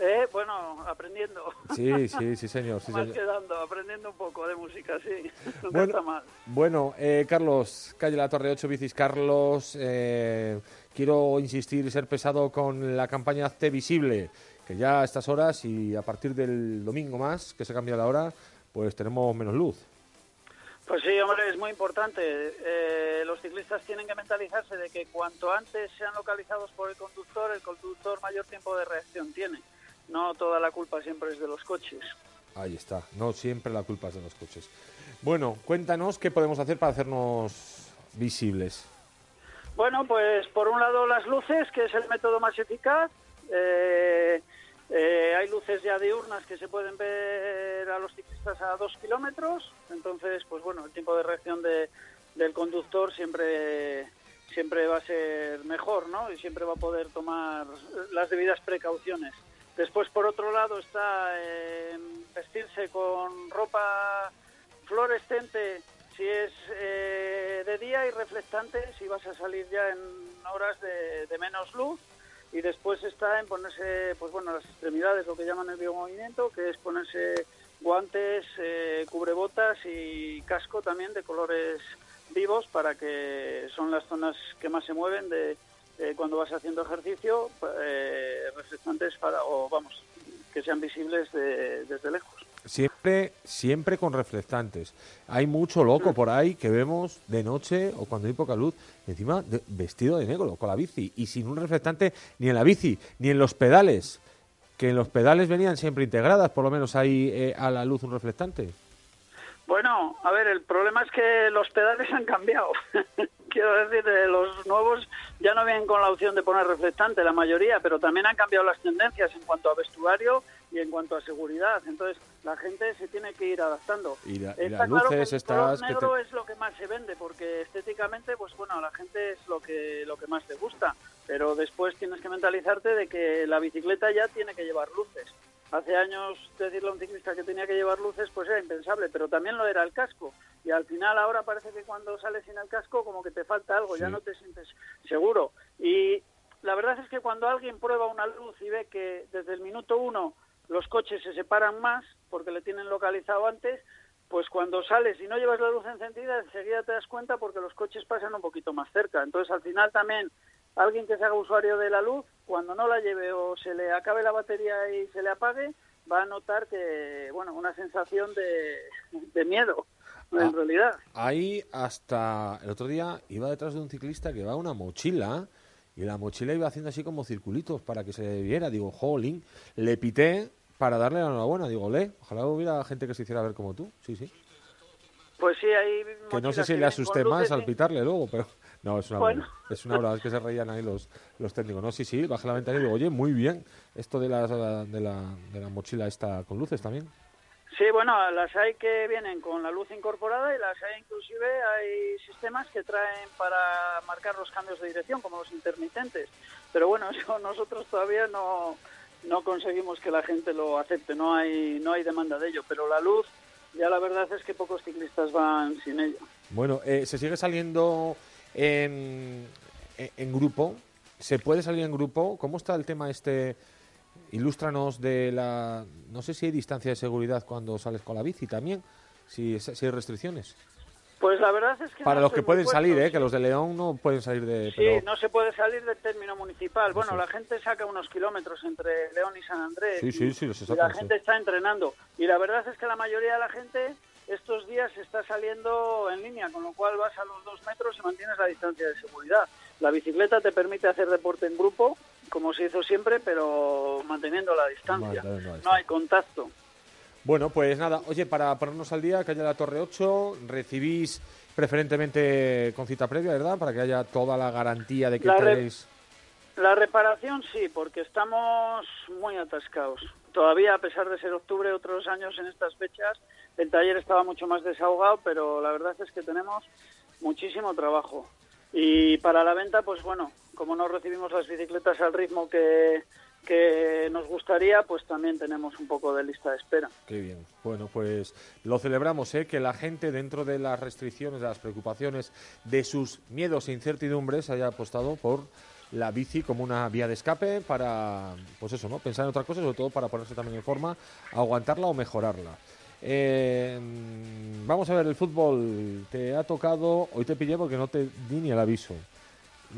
Speaker 17: Eh, bueno, aprendiendo.
Speaker 5: Sí, sí, sí, señor. Sí,
Speaker 17: Más
Speaker 5: señor.
Speaker 17: que dando, aprendiendo un poco de música, sí. Nunca
Speaker 5: Bueno,
Speaker 17: está mal.
Speaker 5: Bueno, eh, Carlos, calle La Torre 8, Bicis Carlos. eh, quiero insistir y ser pesado con la campaña Hazte Visible, que ya a estas horas y a partir del domingo más, que se cambia la hora, pues tenemos menos luz.
Speaker 17: Pues sí, hombre, es muy importante. Eh, los ciclistas tienen que mentalizarse de que cuanto antes sean localizados por el conductor, el conductor mayor tiempo de reacción tiene. No toda la culpa siempre es de los coches.
Speaker 5: Ahí está, no siempre la culpa es de los coches. Bueno, cuéntanos qué podemos hacer para hacernos visibles.
Speaker 17: Bueno, pues por un lado las luces, que es el método más eficaz. Eh, eh, hay luces ya diurnas que se pueden ver a los ciclistas a dos kilómetros. Entonces, pues bueno, el tiempo de reacción de- del conductor siempre siempre va a ser mejor, ¿no? Y siempre va a poder tomar las debidas precauciones. Después, por otro lado, está eh, vestirse con ropa fluorescente si es eh, de día y reflectante si vas a salir ya en horas de menos luz y después está en ponerse pues bueno las extremidades lo que llaman el biomovimiento que es ponerse guantes eh, cubrebotas y casco también de colores vivos para que son las zonas que más se mueven de eh, cuando vas haciendo ejercicio eh, reflectantes para o vamos que sean visibles de- desde lejos
Speaker 5: Siempre, siempre con reflectantes. Hay mucho loco por ahí que vemos de noche o cuando hay poca luz, encima de- vestido de negro, con la bici, y sin un reflectante ni en la bici, ni en los pedales. Que en los pedales venían siempre integradas, por lo menos hay eh, a la luz un reflectante.
Speaker 17: Bueno, a ver, el problema es que los pedales han cambiado. Quiero decir, eh, los nuevos ya no vienen con la opción de poner reflectante, la mayoría, pero también han cambiado las tendencias en cuanto a vestuario y en cuanto a seguridad. Entonces, la gente se tiene que ir adaptando.
Speaker 5: Y, la- y las
Speaker 17: claro que
Speaker 5: luces
Speaker 17: el color
Speaker 5: estas que
Speaker 17: negro
Speaker 5: te-
Speaker 17: es lo que más se vende, porque estéticamente, pues bueno, a la gente es lo que, lo que más te gusta. Pero después tienes que mentalizarte de que la bicicleta ya tiene que llevar luces. Hace años decirle a un ciclista que tenía que llevar luces pues era impensable, pero también lo era el casco. Y al final ahora parece que cuando sales sin el casco como que te falta algo, ya
Speaker 18: Sí.
Speaker 17: no te sientes seguro. Y la verdad es que cuando alguien prueba una luz y ve que desde el minuto uno los coches se separan más porque le tienen localizado antes, pues cuando sales y no llevas la luz encendida enseguida te das cuenta porque los coches pasan un poquito más cerca. Entonces al final también alguien que se haga usuario de la luz, cuando no la lleve o se le acabe la batería y se le apague, va a notar que, bueno, una sensación de, de miedo, en
Speaker 5: Ah.
Speaker 17: realidad.
Speaker 5: Ahí hasta el otro día iba detrás de un ciclista que va una mochila y la mochila iba haciendo así como circulitos para que se viera. Digo, jolín, le pité para darle la enhorabuena. Digo, le, ojalá hubiera gente que se hiciera ver como tú. Sí, sí.
Speaker 17: Pues sí, hay
Speaker 5: Que no sé si le asusté más al
Speaker 17: y-
Speaker 5: pitarle luego, pero no, es una
Speaker 17: Bueno.
Speaker 5: broma. Es una broma, es que se reían ahí los, los técnicos. No, sí, sí, bajé la ventana y digo, oye, muy bien, esto de la, de la, de la mochila esta con luces también.
Speaker 17: Sí, bueno, las hay que vienen con la luz incorporada y las hay inclusive hay sistemas que traen para marcar los cambios de dirección, como los intermitentes. Pero bueno, eso nosotros todavía no, no conseguimos que la gente lo acepte, no hay, no hay demanda de ello. Pero la luz, ya la verdad es que pocos ciclistas van sin ello.
Speaker 5: Bueno, eh, se sigue saliendo en, en, en grupo. ¿Se puede salir en grupo? ¿Cómo está el tema este? Ilústranos de la... No sé si hay distancia de seguridad cuando sales con la bici también, si, si hay restricciones.
Speaker 17: Pues la verdad es que
Speaker 5: Para
Speaker 17: no
Speaker 5: los que pueden
Speaker 17: puesto,
Speaker 5: salir, ¿eh?
Speaker 17: sí.
Speaker 5: que los de León no pueden salir de...
Speaker 17: Sí,
Speaker 5: pero-
Speaker 17: no se puede salir del término municipal. Bueno,
Speaker 5: Eso.
Speaker 17: la gente saca unos kilómetros entre León y San Andrés.
Speaker 5: Sí, sí, sí, los
Speaker 17: y la
Speaker 5: sí.
Speaker 17: gente está entrenando. Y la verdad es que la mayoría de la gente estos días está saliendo en línea, con lo cual vas a los dos metros y mantienes la distancia de seguridad. La bicicleta te permite hacer deporte en grupo, como se hizo siempre, pero manteniendo la distancia. No hay contacto.
Speaker 5: Bueno, pues nada, oye, para ponernos al día, calle La Torre 8, recibís preferentemente con cita previa, ¿verdad? Para que haya toda la garantía de que
Speaker 17: La
Speaker 5: tenéis...
Speaker 17: La reparación sí, porque estamos muy atascados. Todavía, a pesar de ser octubre, otros años en estas fechas, el taller estaba mucho más desahogado, pero la verdad es que tenemos muchísimo trabajo. Y para la venta, pues bueno, como no recibimos las bicicletas al ritmo que, que nos gustaría, pues también tenemos un poco de lista de espera.
Speaker 5: Qué bien. Bueno, pues lo celebramos, ¿eh? Que la gente, dentro de las restricciones, de las preocupaciones, de sus miedos e incertidumbres, haya apostado por la bici como una vía de escape para, pues eso, ¿no? Pensar en otra cosa, sobre todo para ponerse también en forma, aguantarla o mejorarla. Eh, vamos a ver el fútbol. Te ha tocado, hoy te pillé porque no te di ni el aviso.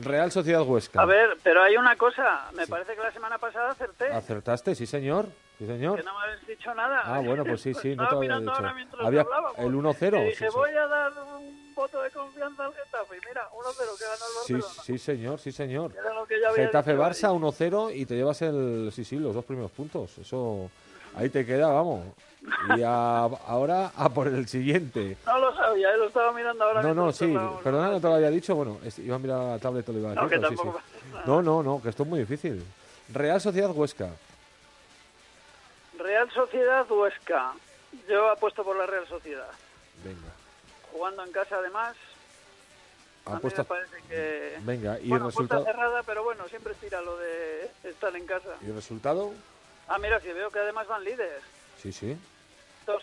Speaker 5: Real Sociedad Huesca.
Speaker 17: A ver, pero hay una cosa, me parece que la semana pasada acerté,
Speaker 5: ¿Acertaste? Sí, señor. Sí, señor.
Speaker 17: que no me habéis dicho nada.
Speaker 5: Ah, bueno, pues sí, sí, no te había dicho. Había
Speaker 17: hablábamos.
Speaker 5: el
Speaker 17: Y
Speaker 5: 1-0.
Speaker 17: dije,
Speaker 5: sí, sí.
Speaker 17: voy a dar un voto de confianza al Getafe. Y mira, 1-0 que ganó el
Speaker 5: Sí,
Speaker 17: Barcelona.
Speaker 5: sí, señor, sí, señor.
Speaker 17: Era lo que ya había
Speaker 5: Getafe
Speaker 17: dicho
Speaker 5: Barça 1-0 y te llevas el sí, sí, los dos primeros puntos. Eso ahí te queda, vamos. Y a- ahora a por el siguiente.
Speaker 17: No lo sabía, lo estaba mirando ahora.
Speaker 5: No, no, sí, perdona, no te lo había dicho. Bueno, es- iba a mirar la tablet, te lo iba a
Speaker 17: No,
Speaker 5: decir.
Speaker 17: que
Speaker 5: pero sí, sí. No, no, no, que esto es muy difícil. Real Sociedad Huesca.
Speaker 17: Real Sociedad Huesca. Yo apuesto por la Real Sociedad.
Speaker 5: Venga.
Speaker 17: Jugando en casa, además, a mí
Speaker 5: Apuesta-
Speaker 17: me parece que...
Speaker 5: Venga, y
Speaker 17: bueno,
Speaker 5: resultado.
Speaker 17: puerta cerrada, pero bueno, siempre tira lo de estar en casa.
Speaker 5: ¿Y el resultado?
Speaker 17: Ah, mira, que veo que además van líderes.
Speaker 5: Sí, sí.
Speaker 17: 2-0.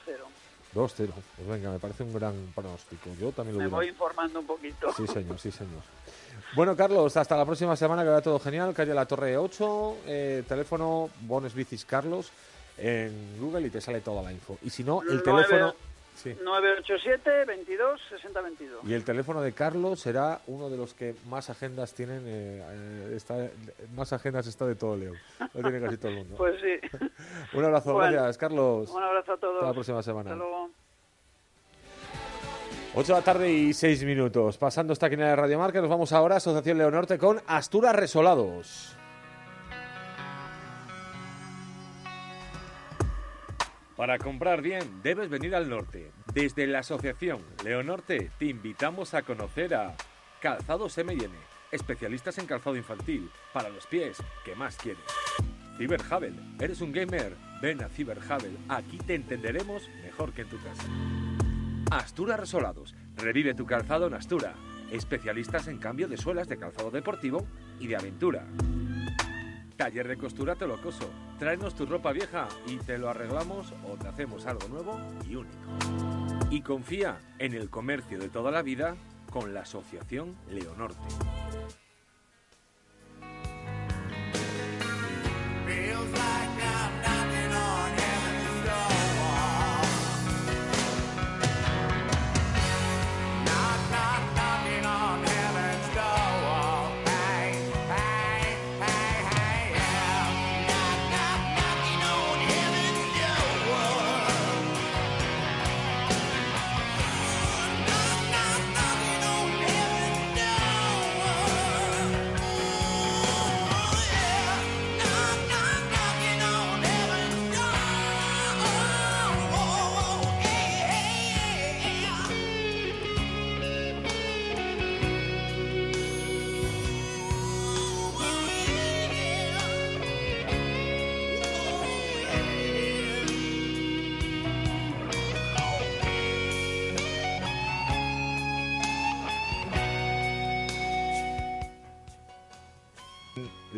Speaker 5: 2-0. Pues venga, me parece un gran pronóstico. Yo también lo
Speaker 17: Me voy informando un poquito.
Speaker 5: Sí, señor, sí, señor. Bueno, Carlos, hasta la próxima semana, que vaya todo genial. Calle La Torre 8, eh, teléfono Bones Bicis Carlos en Google y te sale toda la info. Y si no, el teléfono... Sí.
Speaker 17: 987 22 60 22.
Speaker 5: Y el teléfono de Carlos será uno de los que más agendas tienen, eh, eh, está, más agendas está de todo León. Lo tiene casi todo el mundo.
Speaker 17: Pues sí.
Speaker 5: Un abrazo,
Speaker 17: Bueno,
Speaker 5: gracias, Carlos.
Speaker 17: Un abrazo a todos.
Speaker 5: Hasta la próxima semana.
Speaker 17: Hasta luego.
Speaker 5: 8 de la tarde y 6 minutos. Pasando esta quiniela de Radio Marca, nos vamos ahora a Asociación Leonorte con Asturas Resolados. Para comprar bien, debes venir al norte. Desde la Asociación Leonorte te invitamos a conocer a Calzados M&M, especialistas en calzado infantil, para los pies, ¿qué más quieres? Ciberhavel, ¿eres un gamer? Ven a Ciberhavel, aquí te entenderemos mejor que en tu casa. Astura Resolados, revive tu calzado en Astura, especialistas en cambio de suelas de calzado deportivo y de aventura. Taller de costura Telocoso. Tráenos tu ropa vieja y te lo arreglamos o te hacemos algo nuevo y único. Y confía en el comercio de toda la vida con la Asociación Leonorte.
Speaker 7: Feels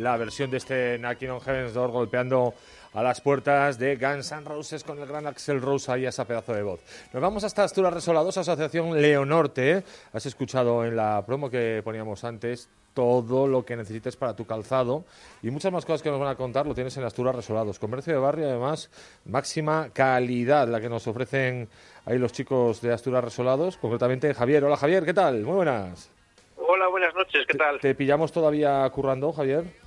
Speaker 5: La versión de este Knocking on Heaven's Door golpeando a las puertas de Guns N' Roses con el gran Axel Rose ahí a ese pedazo de voz. Nos vamos hasta Asturas Resolados, Asociación Leonorte. Has escuchado en la promo que poníamos antes todo lo que necesites para tu calzado y muchas más cosas que nos van a contar lo tienes en Asturas Resolados. Comercio de barrio, además, máxima calidad la que nos ofrecen ahí los chicos de Asturas Resolados, concretamente Javier. Hola Javier, ¿qué tal? Muy buenas.
Speaker 18: Hola, buenas noches, ¿qué tal?
Speaker 5: ¿Te pillamos todavía currando, Javier?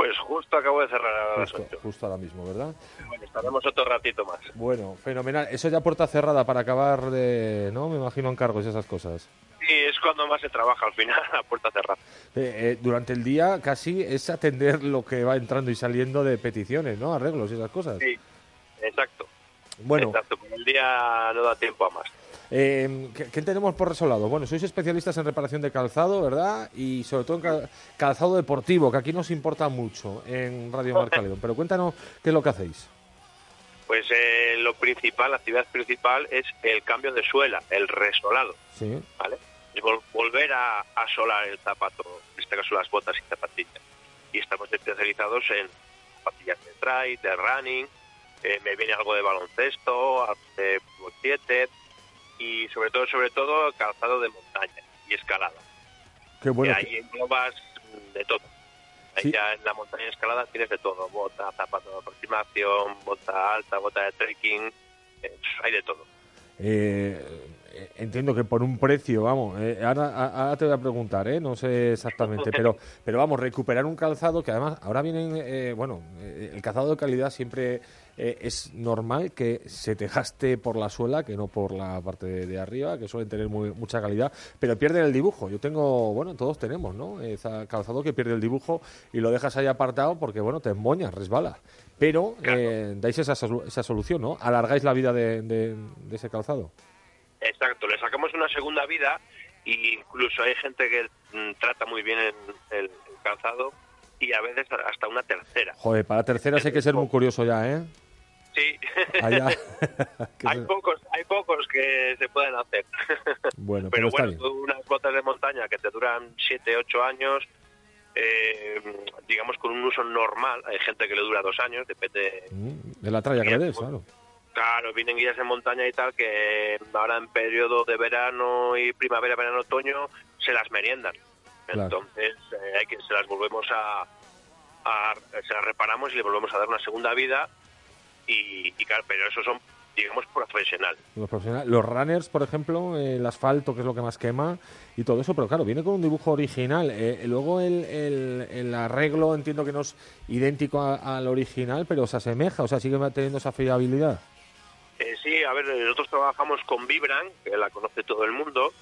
Speaker 18: Pues justo acabo de cerrar a las
Speaker 5: Justo,
Speaker 18: 8.
Speaker 5: justo ahora mismo, ¿verdad?
Speaker 18: Bueno, estaremos otro ratito más.
Speaker 5: Bueno, fenomenal. Eso ya puerta cerrada para acabar de, ¿no? Me imagino encargos y esas cosas.
Speaker 18: Sí, es cuando más se trabaja al final, a puerta cerrada.
Speaker 5: Eh, eh, durante el día casi es atender lo que va entrando y saliendo de peticiones, ¿no? Arreglos y esas cosas.
Speaker 18: Sí, exacto.
Speaker 5: Bueno,
Speaker 18: Exacto, el día no da tiempo a más.
Speaker 5: Eh, ¿qué, qué tenemos por resolado? Bueno, sois especialistas en reparación de calzado, ¿verdad? Y sobre todo en cal- calzado deportivo, que aquí nos importa mucho en Radio Marca León. Pero cuéntanos qué es lo que hacéis.
Speaker 18: Pues eh, lo principal, la actividad principal es el cambio de suela, el resolado,
Speaker 5: Sí.
Speaker 18: ¿vale? Es vol- volver a, a solar el zapato, en este caso las botas y zapatillas. Y estamos especializados en zapatillas de trail, de running, eh, me viene algo de baloncesto, de fútbol 7 y sobre todo, sobre todo, calzado de montaña y escalada.
Speaker 5: Qué bueno.
Speaker 18: y ahí englobas de todo. Ahí
Speaker 5: Sí.
Speaker 18: ya en la montaña escalada tienes de todo, bota, zapato de aproximación, bota alta, bota de trekking, eh, hay de todo.
Speaker 5: Eh, eh, entiendo que por un precio, vamos, eh, ahora, a- ahora te voy a preguntar, ¿eh? no sé exactamente, pero, pero vamos, recuperar un calzado que además ahora vienen, eh, bueno, el calzado de calidad siempre eh, es normal que se te gaste por la suela, que no por la parte de, de arriba, que suelen tener muy, mucha calidad, pero pierden el dibujo. Yo tengo, bueno, todos tenemos, ¿no? Esa calzado que pierde el dibujo y lo dejas ahí apartado porque, bueno, te emboñas, resbala. Pero eh, dais esa, esa solución, ¿no? Alargáis la vida de- de- de ese calzado.
Speaker 18: Exacto, le sacamos una segunda vida e incluso hay gente que mm, trata muy bien el, el- el calzado y a veces hasta una tercera.
Speaker 5: Joder, para terceras hay que ser muy curioso ya, ¿eh?
Speaker 18: Sí,
Speaker 5: Allá.
Speaker 18: Hay pocos, hay pocos que se pueden hacer.
Speaker 5: Bueno, pero,
Speaker 18: Pero
Speaker 5: está
Speaker 18: bueno,
Speaker 5: bien.
Speaker 18: unas botas de montaña que te duran 7, 8 años, eh, digamos con un uso normal, hay gente que le dura dos años, depende.
Speaker 5: Mm, De la tralla que le des, claro.
Speaker 18: Claro, vienen guías en montaña y tal que ahora en periodo de verano y primavera, verano, otoño se las meriendan.
Speaker 5: Claro.
Speaker 18: Entonces eh, hay que se las volvemos a, a- se las reparamos y le volvemos a dar una segunda vida y, y claro, pero esos son digamos profesionales.
Speaker 5: Los, profesionales. Los runners, por ejemplo, el asfalto, que es lo que más quema, y todo eso, pero claro, viene con un dibujo original. Eh, luego el, el- el arreglo entiendo que no es idéntico al original, pero se asemeja, o sea, sigue teniendo esa fiabilidad.
Speaker 18: Eh, sí, a ver, nosotros trabajamos con Vibran, que la conoce todo el mundo,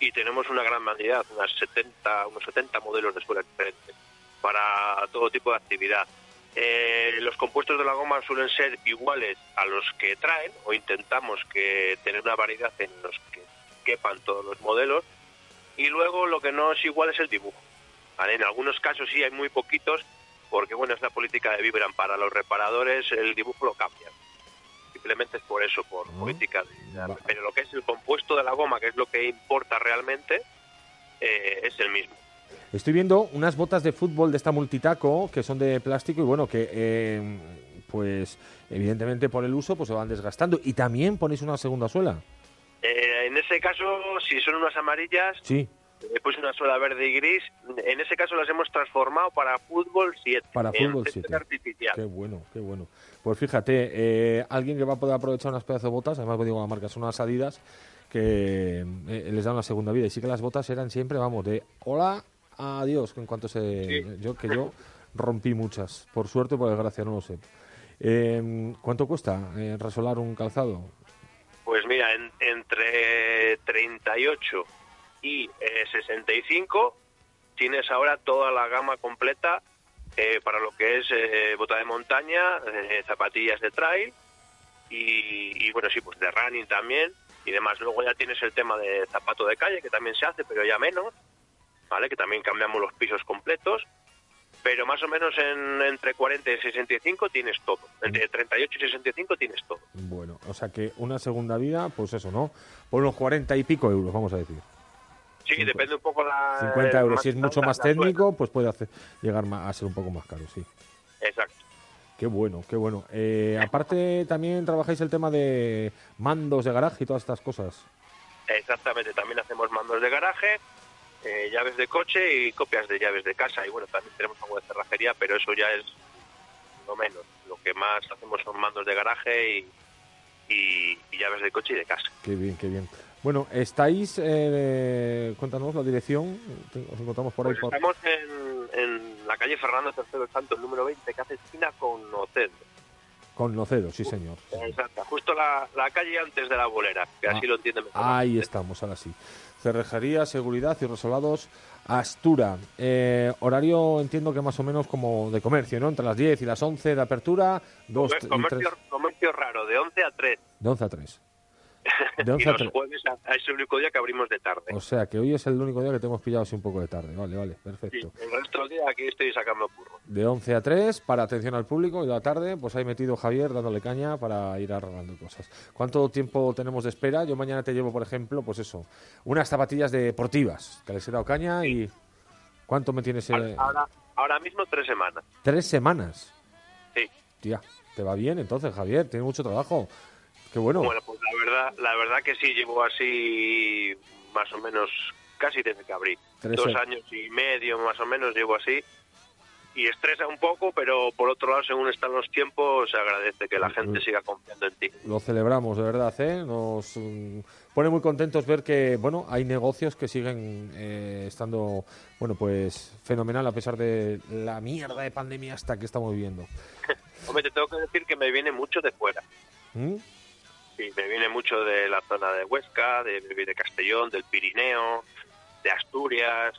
Speaker 18: y tenemos una gran variedad, unas 70, unos 70 modelos de suelas diferentes para todo tipo de actividad. Eh, los compuestos de la goma suelen ser iguales a los que traen, o intentamos que tener una variedad en los que quepan todos los modelos, y luego lo que no es igual es el dibujo. ¿vale? En algunos casos sí hay muy poquitos, porque bueno, es la política de Vibran. Para los reparadores el dibujo lo cambian simplemente es por eso, por política. de- pero lo que es el compuesto de la goma, que es lo que importa realmente, eh, es el mismo.
Speaker 5: Estoy viendo unas botas de fútbol de esta multitaco que son de plástico y bueno, que eh, pues evidentemente por el uso pues se van desgastando. Y también ponéis una segunda suela.
Speaker 18: Eh, en ese caso, si son unas amarillas,
Speaker 5: Sí,
Speaker 18: después una suela verde y gris, en ese caso las hemos transformado para fútbol 7.
Speaker 5: Para fútbol
Speaker 18: césped
Speaker 5: 7.
Speaker 18: artificial.
Speaker 5: Qué bueno, qué bueno. Pues fíjate, eh, alguien que va a poder aprovechar unas pedazos de botas, además pues digo la marca, son unas Adidas que eh, les dan una segunda vida. Y sí que las botas eran siempre, vamos, de hola, adiós, que en cuanto se... Yo, que yo rompí muchas, por suerte o por desgracia, no lo sé. Eh, ¿Cuánto cuesta eh, resolar un calzado?
Speaker 18: Pues mira, en- entre 38 y eh, 65 tienes ahora toda la gama completa eh, para lo que es eh, bota de montaña, eh, zapatillas de trail y, y, bueno, sí, pues de running también y demás. Luego ya tienes el tema de zapato de calle, que también se hace, pero ya menos, ¿vale? Que también cambiamos los pisos completos. Pero más o menos en, entre 40 y 65 tienes todo. Entre 38 y 65 tienes todo.
Speaker 5: Bueno, o sea que una segunda vida, pues eso, ¿no? Por unos 40 y pico euros, vamos a decir.
Speaker 18: Sí, depende un poco la...
Speaker 5: 50 euros. Si es mucho
Speaker 18: la-
Speaker 5: más
Speaker 18: la
Speaker 5: técnico, pues puede hacer, llegar a ser un poco más caro, sí.
Speaker 18: Exacto.
Speaker 5: Qué bueno, qué bueno. Eh, aparte, también trabajáis el tema de mandos de garaje y todas estas cosas.
Speaker 18: Exactamente, también hacemos mandos de garaje, eh, llaves de coche y copias de llaves de casa. Y bueno, también tenemos algo de cerrajería, pero eso ya es lo menos. Lo que más hacemos son mandos de garaje y, y- y llaves de coche y de casa.
Speaker 5: Qué bien, qué bien. Bueno, estáis, eh, cuéntanos la dirección, os encontramos por ahí.
Speaker 18: Pues estamos en, en la calle Fernando III Santos, número 20, que hace esquina con Nocedo.
Speaker 5: Con Nocedo, sí señor.
Speaker 18: Exacto, justo la, la calle antes de la bolera, que así
Speaker 5: Ah,
Speaker 18: lo entiende mejor.
Speaker 5: Ahí estamos, ahora sí. Cerrejería, Seguridad y Resolados Astura. Eh, horario entiendo que más o menos como de comercio, ¿no? Entre las 10 y las 11 de apertura, dos, y
Speaker 18: Comercio,
Speaker 5: tres-
Speaker 18: comercio raro, de 11 a 3.
Speaker 5: de 11 a 3. De 11
Speaker 18: y
Speaker 5: a
Speaker 18: los
Speaker 5: 3.
Speaker 18: jueves es el único día que abrimos de tarde.
Speaker 5: O sea que hoy es el único día que te hemos pillado así un poco de tarde. Vale, vale,
Speaker 18: Sí,
Speaker 5: perfecto.
Speaker 18: el resto del día aquí estoy sacando curro.
Speaker 5: De 11 a 3 para atención al público y de la tarde pues ahí metido Javier dándole caña para ir arreglando cosas. ¿Cuánto tiempo tenemos de espera? Yo mañana te llevo, por ejemplo, pues eso, unas zapatillas deportivas que les he dado caña y ¿cuánto me tienes? eh?
Speaker 18: Ahora, ahora mismo tres semanas.
Speaker 5: Tres semanas.
Speaker 18: Sí.
Speaker 5: Tía, te va bien entonces, Javier, tiene mucho trabajo. Qué bueno.
Speaker 18: Bueno, pues la verdad, la verdad que sí, llevo así más o menos casi desde que abrí. Dos años y medio más o menos llevo así. Y estresa un poco, pero por otro lado, según están los tiempos, se agradece que la gente siga confiando en ti.
Speaker 5: Lo celebramos, de verdad, ¿eh? Nos mm, pone muy contentos ver que, bueno, hay negocios que siguen eh, estando, bueno, pues fenomenal a pesar de la mierda de pandemia hasta que estamos viviendo.
Speaker 18: Hombre, te tengo que decir que me viene mucho de fuera.
Speaker 5: ¿Mm?
Speaker 18: Sí, me viene mucho de la zona de Huesca, de, de Castellón, del Pirineo, de Asturias.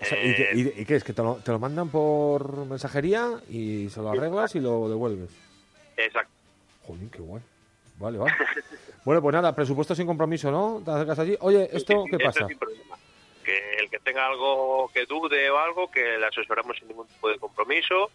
Speaker 5: O sea, ¿y, qué,
Speaker 18: eh,
Speaker 5: y- qué es? ¿Que te lo, te lo mandan por mensajería y se lo arreglas y lo devuelves?
Speaker 18: Exacto.
Speaker 5: Joder, qué guay. Vale, vale. bueno, pues nada, presupuesto sin compromiso, ¿no? Te acercas allí. Oye, ¿esto qué
Speaker 18: Eso
Speaker 5: pasa?
Speaker 18: sin problema. Que el que tenga algo que dude o algo, que le asesoramos sin ningún tipo de compromiso.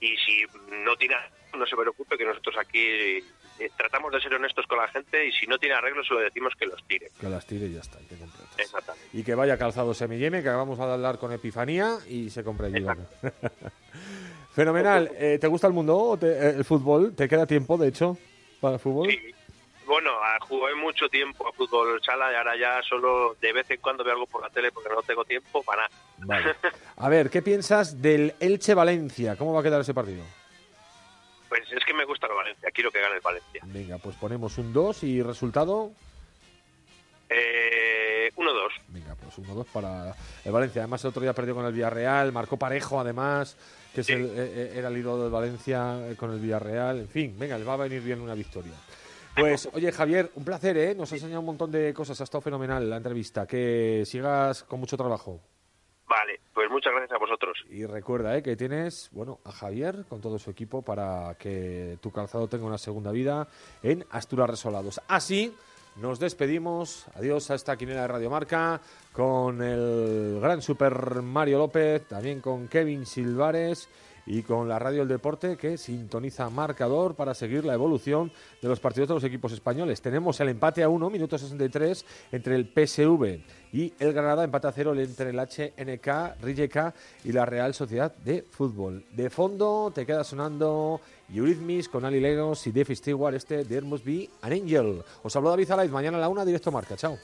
Speaker 18: Y si no tiene, no se preocupe, que nosotros aquí eh, tratamos de ser honestos con la gente y si no tiene arreglos, se lo decimos que los tire.
Speaker 5: Que las tire y ya está, y que.
Speaker 18: Exactamente.
Speaker 5: Y que vaya calzado semilleme, que vamos a hablar con Epifanía y se compre allí. ¿vale? Fenomenal. Eh, ¿Te gusta el mundo, o te- eh, el fútbol? ¿Te queda tiempo, de hecho, para el fútbol?
Speaker 18: Bueno, ah, jugué mucho tiempo a fútbol sala y ahora ya solo de vez en cuando veo algo por la tele porque no tengo tiempo para nada.
Speaker 5: Vale. A ver, ¿qué piensas del Elche-Valencia? ¿Cómo va a quedar ese partido?
Speaker 18: Pues es que me gusta el Valencia, quiero que gane el Valencia.
Speaker 5: Venga, pues ponemos un 2 y resultado,
Speaker 18: Eh, 1-2.
Speaker 5: venga, pues 1-2 para el Valencia. Además, el otro día perdió con el Villarreal, marcó parejo, además, que es el- eh, eh, era el ídolo del Valencia eh, con el Villarreal. En fin, venga, le va a venir bien una victoria. Pues, oye, Javier, un placer, ¿eh? Nos ha enseñado un montón de cosas, ha estado fenomenal la entrevista. Que sigas con mucho trabajo.
Speaker 18: Vale, pues muchas gracias a vosotros.
Speaker 5: Y recuerda ¿eh? que tienes bueno a Javier con todo su equipo para que tu calzado tenga una segunda vida en Asturias Resolados. Así nos despedimos. Adiós a esta quinela de Radio Marca con el gran Super Mario López, también con Kevin Silvares y con la Radio El Deporte que sintoniza marcador para seguir la evolución de los partidos de los equipos españoles. Tenemos el empate a 1, minuto 63, entre el PSV y el Granada, empate a 0 entre el HNK, Rijeka y la Real Sociedad de Fútbol. De fondo te queda sonando Eurythmics con Ali Legos y Dave Stewart, este There Must Be an Angel. Os habló David Alaiz, mañana a la 1, directo marca. Chao.